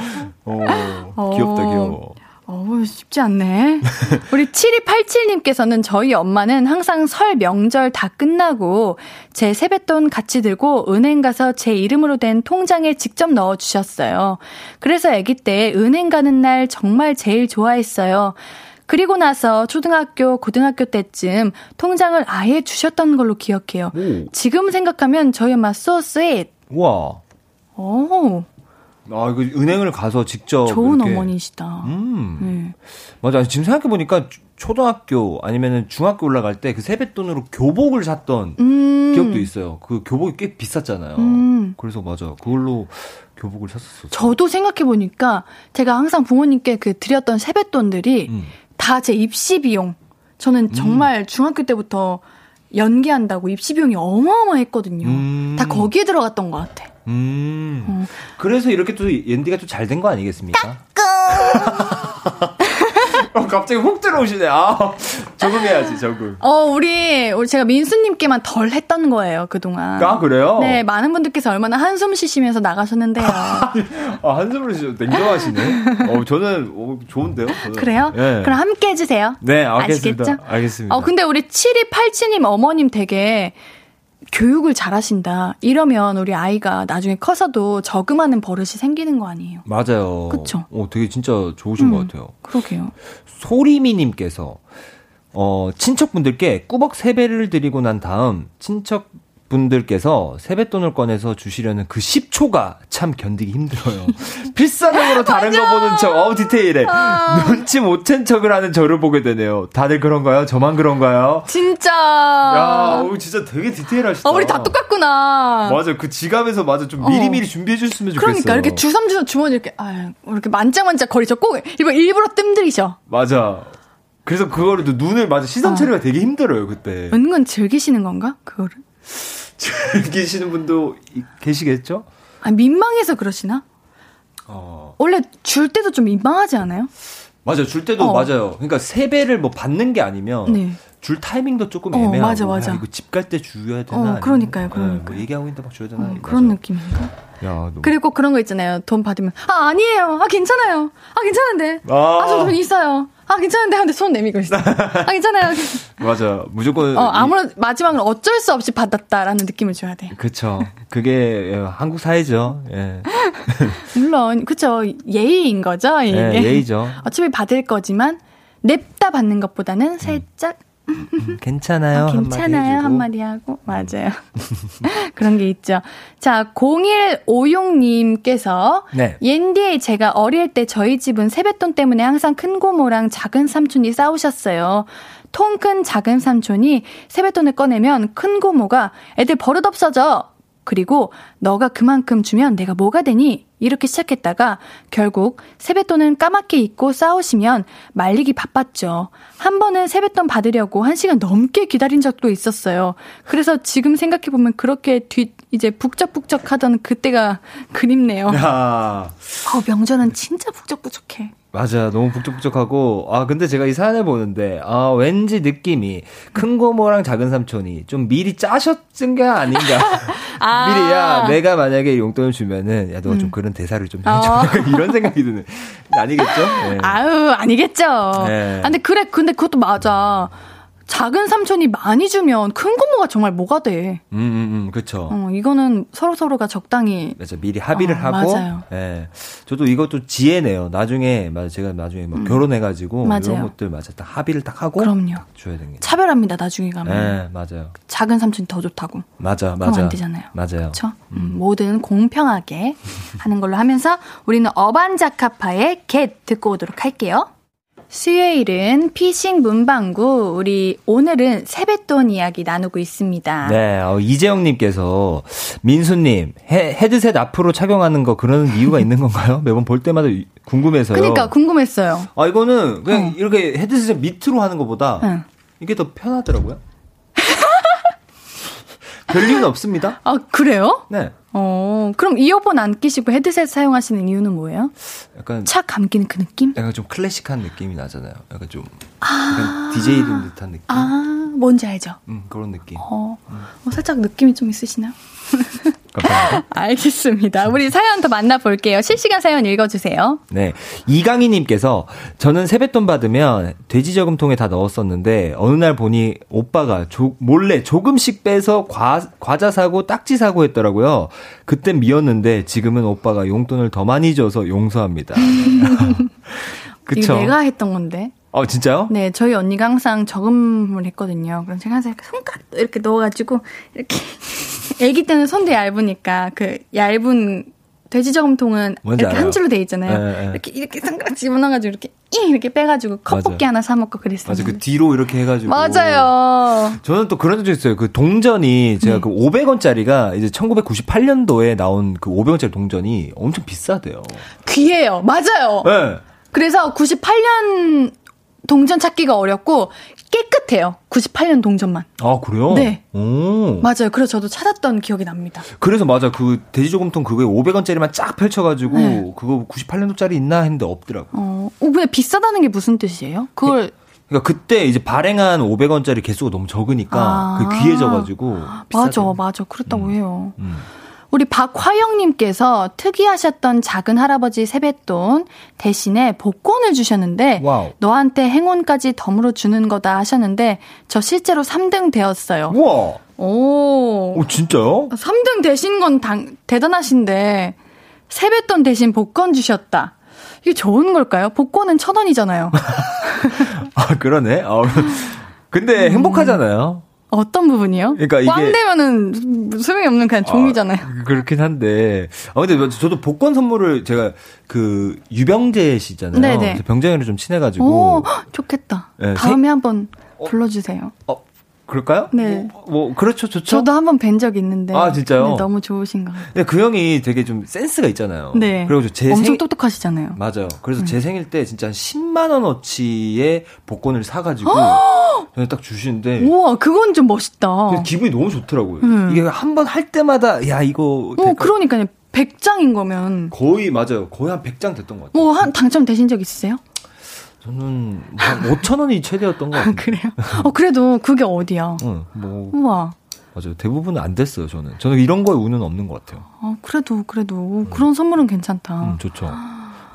어, 귀엽다 귀여워. 어우, 쉽지 않네. 우리 7287님께서는 저희 엄마는 항상 설 명절 다 끝나고 제 세뱃돈 같이 들고 은행 가서 제 이름으로 된 통장에 직접 넣어 주셨어요. 그래서 아기 때 은행 가는 날 정말 제일 좋아했어요. 그리고 나서 초등학교, 고등학교 때쯤 통장을 아예 주셨던 걸로 기억해요. 오. 지금 생각하면 저희 엄마 so sweet. 우와. 오, 아, 이거 은행을 가서 직접. 좋은 이렇게. 어머니시다. 음. 네. 맞아. 지금 생각해보니까 초- 초등학교 아니면은 중학교 올라갈 때 그 세뱃돈으로 교복을 샀던 음. 기억도 있어요. 그 교복이 꽤 비쌌잖아요. 음. 그래서 맞아. 그걸로 교복을 샀었어. 저도 생각해보니까 제가 항상 부모님께 그 드렸던 세뱃돈들이 음. 다 제 입시 비용. 저는 정말 중학교 때부터 연기한다고 입시 비용이 어마어마했거든요. 음. 다 거기에 들어갔던 것 같아. 음. 어. 그래서 이렇게 또 옌디가 또 잘 된 거 아니겠습니까? *laughs* 어, 갑자기 훅 들어오시네. 아, *laughs* 적응해야지, 적응. 어, 우리, 우리 제가 민수님께만 덜 했던 거예요, 그동안. 아, 그래요? 네, 많은 분들께서 얼마나 한숨 쉬시면서 나가셨는데요. *laughs* 아, 한숨을 쉬 냉정하시네. 어, 저는 어, 좋은데요? 저는. 그래요? 예. 그럼 함께 해주세요. 네, 알겠습니다. 아시겠죠? 알겠습니다. 어, 근데 우리 7287님 어머님 되게 교육을 잘하신다. 이러면 우리 아이가 나중에 커서도 저금하는 버릇이 생기는 거 아니에요? 맞아요. 그쵸? 어, 되게 진짜 좋으신 음. 것 같아요. 그러게요. 소리미님께서 어, 친척분들께 꾸벅 세배를 드리고 난 다음 친척 분들께서 세뱃돈을 꺼내서 주시려는 그 10초가 참 견디기 힘들어요. *laughs* 필사적으로 다른 거 보는 척, 어우, 디테일해. 아. 눈치 못 챈 척을 하는 저를 보게 되네요. 다들 그런가요? 저만 그런가요? 진짜. 야, 어, 진짜 되게 디테일하시다. 어, 우리 다 똑같구나. 맞아, 그 지갑에서 맞아, 좀 어. 미리미리 준비해줬으면 좋겠어. 그러니까 이렇게 주섬주섬 주머니 이렇게 아 이렇게 만짝만짝 거리죠. 꼭 일부러, 일부러 뜸들이셔. 맞아. 그래서 그거를 또 눈을 맞아 시선 어. 처리가 되게 힘들어요 그때. 은근 즐기시는 건가? 그거를? *laughs* 즐기시는 분도 이- 계시겠죠? 아 민망해서 그러시나? 어. 원래 줄 때도 좀 민망하지 않아요? 맞아 줄 때도 어. 맞아요. 그러니까 세배를 뭐 받는 게 아니면 네. 줄 타이밍도 조금 어, 애매하고. 맞아, 맞아. 야, 이거 집 갈때 줘야 되나? 어, 그러니까요, 예, 그러니까요. 뭐 얘기하고 있는데 막 줘야 되나? 어, 맞아. 그런 느낌인가? 야, 너. 그리고 그런 거 있잖아요. 돈 받으면 아 아니에요. 아 괜찮아요. 아 괜찮은데. 아. 아저 돈 있어요. 아 괜찮은데 하는데 손 내밀고 있어. 아 괜찮아요. *laughs* 맞아 무조건. 어 이- 아무런 마지막으로 어쩔 수 없이 받았다라는 느낌을 줘야 돼. 그쵸. 그게 예, 한국 사회죠. 예. *laughs* 물론 그쵸 예의인 거죠. 이게. 예, 예의죠. 어차피 받을 거지만 냅다 받는 것보다는 살짝 음, 괜찮아요. 아, 괜찮아요 한마디 하고 맞아요. *laughs* 그런 게 있죠. 자 0156님께서 네. 옌디에 제가 어릴 때 저희 집은 세뱃돈 때문에 항상 큰 고모랑 작은 삼촌이 싸우셨어요. 통큰 작은 삼촌이 세뱃돈을 꺼내면 큰 고모가 애들 버릇 없어져. 그리고 너가 그만큼 주면 내가 뭐가 되니? 이렇게 시작했다가 결국 세뱃돈은 까맣게 잊고 싸우시면 말리기 바빴죠. 한 번은 세뱃돈 받으려고 한 시간 넘게 기다린 적도 있었어요. 그래서 지금 생각해보면 그렇게 뒤, 이제 북적북적 하던 그때가 그립네요. 야. 어, 명절은 진짜 북적북적해. 맞아. 너무 북적북적하고. 아, 근데 제가 이 사연을 보는데, 아, 왠지 느낌이 큰 고모랑 작은 삼촌이 좀 미리 짜셨은 게 아닌가. *laughs* 아. 미리, 야, 내가 만약에 용돈을 주면은, 야, 너가 좀 그런 대사를 좀 해줘. 어. *laughs* 이런 생각이 드는. 아니겠죠? 네. 아유, 아니겠죠. 네. 아, 근데 그래, 근데 그것도 맞아. 작은 삼촌이 많이 주면 큰 고모가 정말 뭐가 돼. 음, 음, 음, 그쵸. 어, 이거는 서로 서로가 적당히. 맞아. 미리 합의를 어, 하고. 맞아요. 예. 저도 이것도 지혜네요. 나중에, 맞아. 제가 나중에 뭐 결혼해가지고. 음. 맞아요. 이런 것들, 맞아. 딱 합의를 딱 하고. 그럼요. 줘야 됩니다. 차별합니다, 나중에 가면. 예, 맞아요. 작은 삼촌이 더 좋다고. 맞아, 그럼 맞아. 안 되잖아요. 맞아요. 그렇죠? 음, 뭐든 공평하게 하는 걸로 하면서 우리는 어반자카파의 겟 듣고 오도록 할게요. 수요일은 피싱 문방구 우리 오늘은 세뱃돈 이야기 나누고 있습니다. 네, 어, 이재영님께서 민수님 헤, 헤드셋 앞으로 착용하는 거 그런 이유가 있는 건가요? *laughs* 매번 볼 때마다 이- 궁금해서요. 그러니까 궁금했어요. 아 이거는 그냥 어. 이렇게 헤드셋 밑으로 하는 것보다 응. 이게 더 편하더라고요. *laughs* 별 이유는 없습니다. 아 그래요? 네, 어 그럼 이어폰 안 끼시고 헤드셋 사용하시는 이유는 뭐예요? 약간 착 감기는 그 느낌? 약간 좀 클래식한 느낌이 나잖아요. 약간 좀 약간 DJ 된 듯한 느낌. 아 뭔지 알죠? 음, 그런 느낌. 어, 어, 살짝 느낌이 좀 있으시나요? *laughs* 감사합니다. *laughs* 알겠습니다. 우리 사연 더 만나볼게요. 실시간 사연 읽어주세요. 네. 이강희님께서 저는 세뱃돈 받으면 돼지 저금통에 다 넣었었는데 어느 날 보니 오빠가 조- 몰래 조금씩 빼서 과, 과자 사고 딱지 사고 했더라고요. 그땐 미웠는데 지금은 오빠가 용돈을 더 많이 줘서 용서합니다. *laughs* *laughs* 그쵸. 내가 했던 건데. 어, 진짜요? 네, 저희 언니가 항상 저금을 했거든요. 그럼 제가 항상 이렇게 손가락 이렇게 넣어가지고, 이렇게. 애기 때는 손도 얇으니까, 그, 얇은 돼지 저금통은 이렇게 알아요. 한 줄로 돼 있잖아요. 네, 네. 이렇게, 이렇게 손가락 집어넣어가지고, 이렇게, 이 이렇게 빼가지고, 컵볶이. 하나 사 먹고 그랬어요. 맞아, 그 뒤로 이렇게 해가지고. 맞아요. 저는 또 그런 적 있어요. 그 동전이 제가 네. 그 500원짜리가 이제 1998년도에 나온 그 500원짜리 동전이 엄청 비싸대요. 귀해요. 맞아요. 네. 그래서 98년 동전 찾기가 어렵고, 깨끗해요. 98년 동전만. 아, 그래요? 네. 오. 맞아요. 그래서 저도 찾았던 기억이 납니다. 그래서 맞아. 그 돼지저금통 그거에 500원짜리만 쫙 펼쳐가지고 네. 그거 98년도짜리 있나 했는데 없더라고. 어, 어, 근데 비싸다는 게 무슨 뜻이에요? 그걸 그러니까 그때 이제 발행한 500원짜리 개수가 너무 적으니까 아. 그 귀해져가지고. 맞아. 맞아. 그렇다고 해요. 음. 우리 박화영님께서 특이하셨던 작은 할아버지 세뱃돈 대신에 복권을 주셨는데 wow. 너한테 행운까지 덤으로 주는 거다 하셨는데 저 실제로 3등 되었어요. 우와. 오. 오, 진짜요? 3등 되신 건 당, 대단하신데 세뱃돈 대신 복권 주셨다. 이게 좋은 걸까요? 복권은 천 원이잖아요. *laughs* 아, 그러네. 아, 근데 행복하잖아요. 어떤 부분이요? 그러니까 이게- 꽝 되면은 소용이 없는 그냥 종이잖아요. 아, 그렇긴 한데. 아, 근데 저도 복권 선물을 제가 그 유병재 씨잖아요. 병장이랑 좀 친해가지고. 오, 헉, 좋겠다. 네, 다음에 한번 불러주세요. 어, 그럴까요? 네. 뭐, 뭐 그렇죠, 좋죠. 저도 한번 뵌 적 있는데. 아, 진짜요? 네, 너무 좋으신 것 같아요. 근데 그 형이 되게 좀 센스가 있잖아요. 네. 그리고 제 엄청 생 똑똑하시잖아요. 맞아요. 그래서 음. 제 생일 때 진짜 한 10만 원어치의 복권을 사가지고 저는 딱 주시는데 우와, 그건 좀 멋있다. 기분이 너무 좋더라고요. 음. 이게 한 번 할 때마다 야 이거 어? 그러니까요. 100장인 거면. 거의 맞아요. 거의 한 100장 됐던 것 같아요. 뭐, 한, 당첨되신 적 있으세요? 저는 한 5천 원이 최대였던 것 같아요. 그래요? 어, 그래도 그게 어디야? 응, 뭐 우와. 맞아요. 대부분은 안 됐어요. 저는 저는 이런 거에 운은 없는 것 같아요. 어, 그래도, 그래도. 그런 선물은 괜찮다. 음, 좋죠.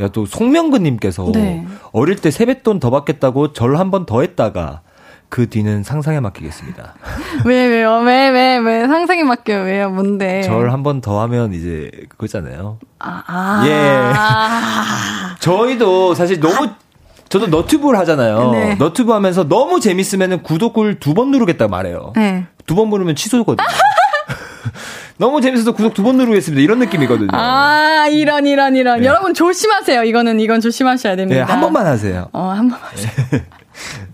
야 또 송명근님께서 네. 어릴 때 세뱃돈 더 받겠다고 절 한 번 더 했다가 그 뒤는 상상에 맡기겠습니다. *laughs* 왜, 왜요? 왜, 왜, 왜? 상상이 맡겨요. 왜요? 뭔데? 절 한 번 더 하면 이제 그거잖아요. 아, 아. 예. 아. 저희도 사실 너무 저도 너튜브를 하잖아요. 네. 너튜브 하면서 너무 재밌으면 구독을 두 번 누르겠다 말해요. 네. 두번 누르면 취소거든요. *laughs* *laughs* 너무 재밌어서 구독 두 번 누르겠습니다. 이런 느낌이거든요. 아, 이런, 이런, 이런. 네. 여러분 조심하세요. 이거는, 이건 조심하셔야 됩니다. 네, 한 번만 하세요. 어, 한 번만.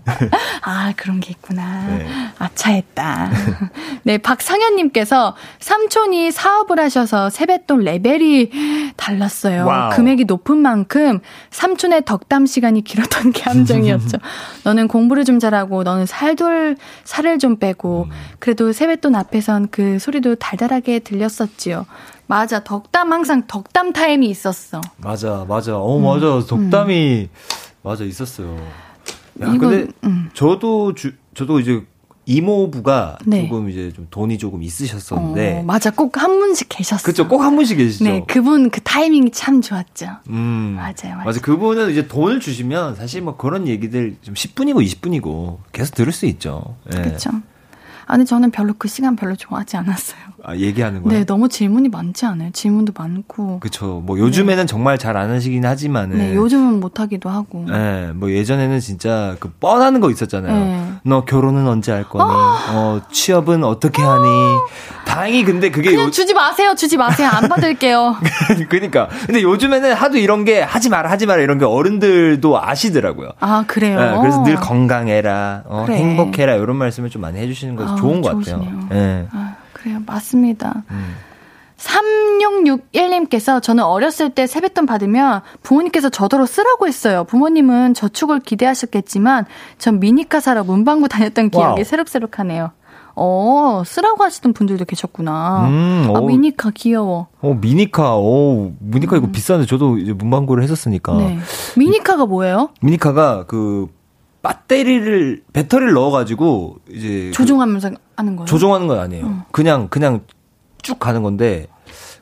*laughs* 아, 그런 게 있구나. 네. 아차했다. *laughs* 네, 박상현님께서 삼촌이 사업을 하셔서 세뱃돈 레벨이 달랐어요. wow. 금액이 높은 만큼 삼촌의 덕담 시간이 길었던 게 함정이었죠. *laughs* 너는 공부를 좀 잘하고, 너는 살돌, 살을 좀 빼고, 그래도 세뱃돈 앞에선 그 소리도 달달하게 들렸었지요. 맞아, 덕담 항상 덕담 타임이 있었어. 맞아, 맞아. 어, 맞아. 덕담이 맞아 있었어요. 야, 이건, 근데 음. 저도 주, 저도 이제 이모부가 네. 조금 이제 좀 돈이 조금 있으셨었는데 어, 맞아, 꼭 한 분씩 계셨어. 그쵸 꼭한 분씩 계시죠. 네, 그분 그 타이밍이 참 좋았죠. 음. 맞아요, 맞아요. 맞아. 그분은 이제 돈을 주시면 사실 뭐 그런 얘기들 좀 10분이고 20분이고 계속 들을 수 있죠. 예. 그렇죠. 아, 근데 저는 별로 그 시간 별로 좋아하지 않았어요. 아, 얘기하는 거예요? 네, 너무 질문이 많지 않아요? 질문도 많고. 그쵸. 뭐 요즘에는 정말 잘 안 하시긴 하지만은. 네, 요즘은 못 하기도 하고. 예, 뭐 예전에는 진짜 그 뻔하는 거 있었잖아요. 네. 너 결혼은 언제 할 거니? 어, 취업은 어떻게 하니? 다행히 근데 그게 그냥 요, 주지 마세요, 주지 마세요. 안 받을게요. *laughs* 그러니까. 근데 요즘에는 하도 이런 게 하지 마라, 하지 마라 이런 게 어른들도 아시더라고요. 아, 그래요? 예, 그래서 늘 건강해라, 어, 그래. 행복해라 이런 말씀을 좀 많이 해주시는 거 아, 좋은 것 좋으시네요. 같아요. 예. 아, 그래요. 맞습니다. 음. 3661님께서 저는 어렸을 때 세뱃돈 받으면 부모님께서 저더러 쓰라고 했어요. 부모님은 저축을 기대하셨겠지만 전 미니카 사러 문방구 다녔던 기억이 wow. 새록새록하네요. 어, 쓰라고 하시던 분들도 계셨구나. 음, 아, 어. 미니카 귀여워. 어, 미니카, 어, 미니카 이거 비싼데 저도 이제 문방구를 했었으니까. 음. 네. 미니카가 뭐예요? 미니카가 그 배터리를 배터리를 넣어가지고 이제 그 조종하면서 하는 거예요? 조종하는 건 아니에요. 그냥 그냥 쭉 가는 건데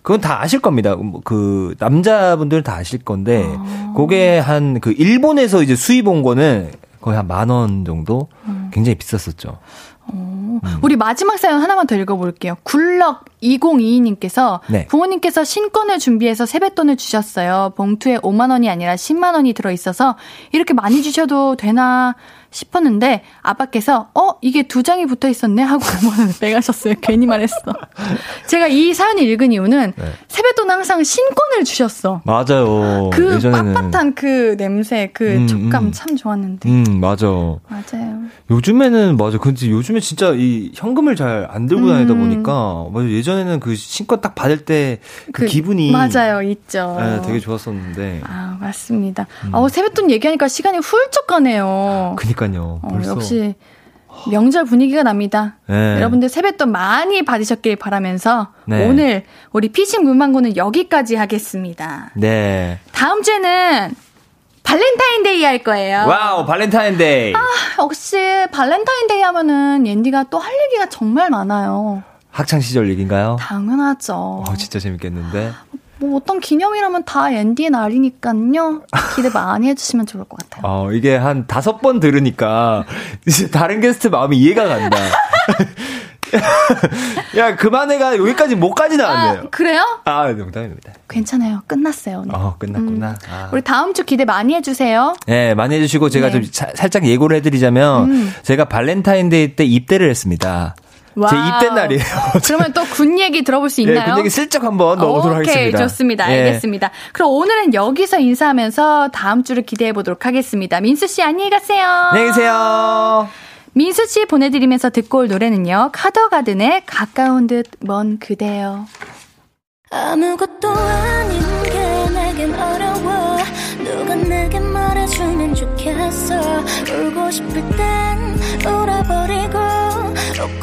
그건 다 아실 겁니다. 뭐그 남자분들은 다 아실 건데 아. 그게 한 그 일본에서 이제 수입 온 거는 거의 한 만 원 정도 음. 굉장히 비쌌었죠. 음. 우리 마지막 사연 하나만 더 읽어볼게요. 굴럭 2022님께서 네. 부모님께서 신권을 준비해서 세뱃돈을 주셨어요. 봉투에 5만 원이 아니라 10만 원이 들어있어서 이렇게 많이 주셔도 되나 싶었는데 아빠께서 어 이게 두 장이 붙어 있었네 하고 *laughs* 5만 빼가셨어요. 괜히 말했어. 제가 이 사연을 읽은 이유는 네. 세뱃돈 항상 신권을 주셨어. 맞아요. 그 예전에는. 빳빳한 그 냄새, 그 음, 촉감 음. 참 좋았는데. 음, 맞아. 맞아요. 요즘에는 맞아. 근데 요즘에 진짜 이 현금을 잘 안 들고 다니다 음. 보니까 맞아. 예전에는 그 신권 딱 받을 때그 그- 기분이 맞아요, 있죠. 예, 되게 좋았었는데. 아, 맞습니다. 어, 세뱃돈 얘기하니까 시간이 훌쩍 가네요. 그니까 요. 어, 벌써 역시 명절 분위기가 납니다. 네. 여러분들 세뱃돈 많이 받으셨길 바라면서 네. 오늘 우리 피싱 문방구는 여기까지 하겠습니다. 네. 다음 주에는 발렌타인데이 할 거예요. wow, 발렌타인데이. 역시 발렌타인데이 하면은 옌디가 또 할 얘기가 정말 많아요. 학창 시절 얘기인가요? 당연하죠. 어, 진짜 재밌겠는데. 뭐 어떤 기념이라면 다 옌디의 날이니까요. 기대 많이 해주시면 좋을 것 같아요. 어, 이게 한 다섯 번 들으니까 이제 다른 게스트 마음이 이해가 간다. *laughs* 야, 그만해가 여기까지 못까지 아, 나왔네요. 그래요? 아, 농담입니다. 괜찮아요. 끝났어요. 오늘. 어, 끝났구나. 아. 우리 다음 주 기대 많이 해주세요. 네, 많이 해주시고 제가 네. 음. 좀 사- 살짝 예고를 해드리자면 제가 발렌타인데이 때 입대를 했습니다. 제 wow. 입대 날이에요. *laughs* 그러면 또 군 얘기 들어보실 수 예, 있나요? 그 얘기 슬쩍 한번 넣어보도록 오케이, 하겠습니다. 좋습니다. 예. 알겠습니다. 그럼 오늘은 여기서 인사하면서 다음 주를 기대해 보도록 하겠습니다. 민수 씨 안녕히 가세요. 안녕히 계세요. 민수 씨 보내드리면서 듣고 올 노래는요. 카더가든의 가까운 듯 먼 그대요. 아무것도 아닌 게 내겐 어려워 누가 내게 말해주면 좋겠어 울고 싶을 땐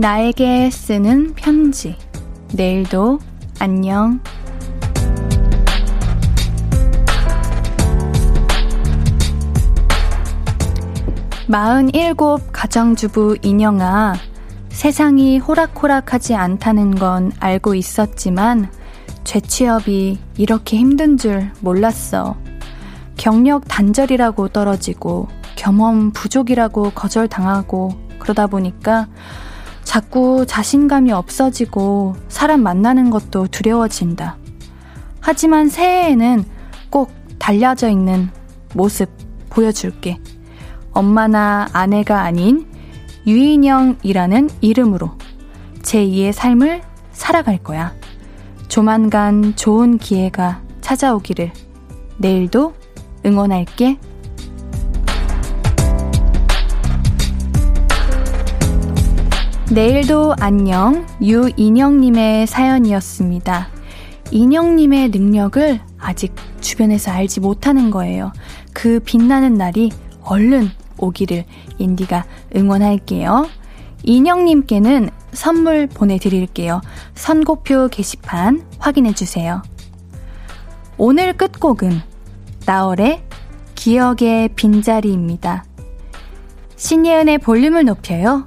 나에게 쓰는 편지. 내일도 안녕. 47 가정주부 인영아. 세상이 호락호락하지 않다는 건 알고 있었지만 재취업이 이렇게 힘든 줄 몰랐어. 경력 단절이라고 떨어지고 경험 부족이라고 거절당하고 그러다 보니까 자꾸 자신감이 없어지고 사람 만나는 것도 두려워진다. 하지만 새해에는 꼭 달려져 있는 모습 보여줄게. 엄마나 아내가 아닌 유인영이라는 이름으로 제2의 삶을 살아갈 거야. 조만간 좋은 기회가 찾아오기를 내일도 응원할게. 내일도 안녕 유인영님의 사연이었습니다. 인영님의 능력을 아직 주변에서 알지 못하는 거예요. 그 빛나는 날이 얼른 오기를 인디가 응원할게요. 인영님께는 선물 보내드릴게요. 선고표 게시판 확인해주세요. 오늘 끝곡은 나얼의 기억의 빈자리입니다. 신예은의 볼륨을 높여요.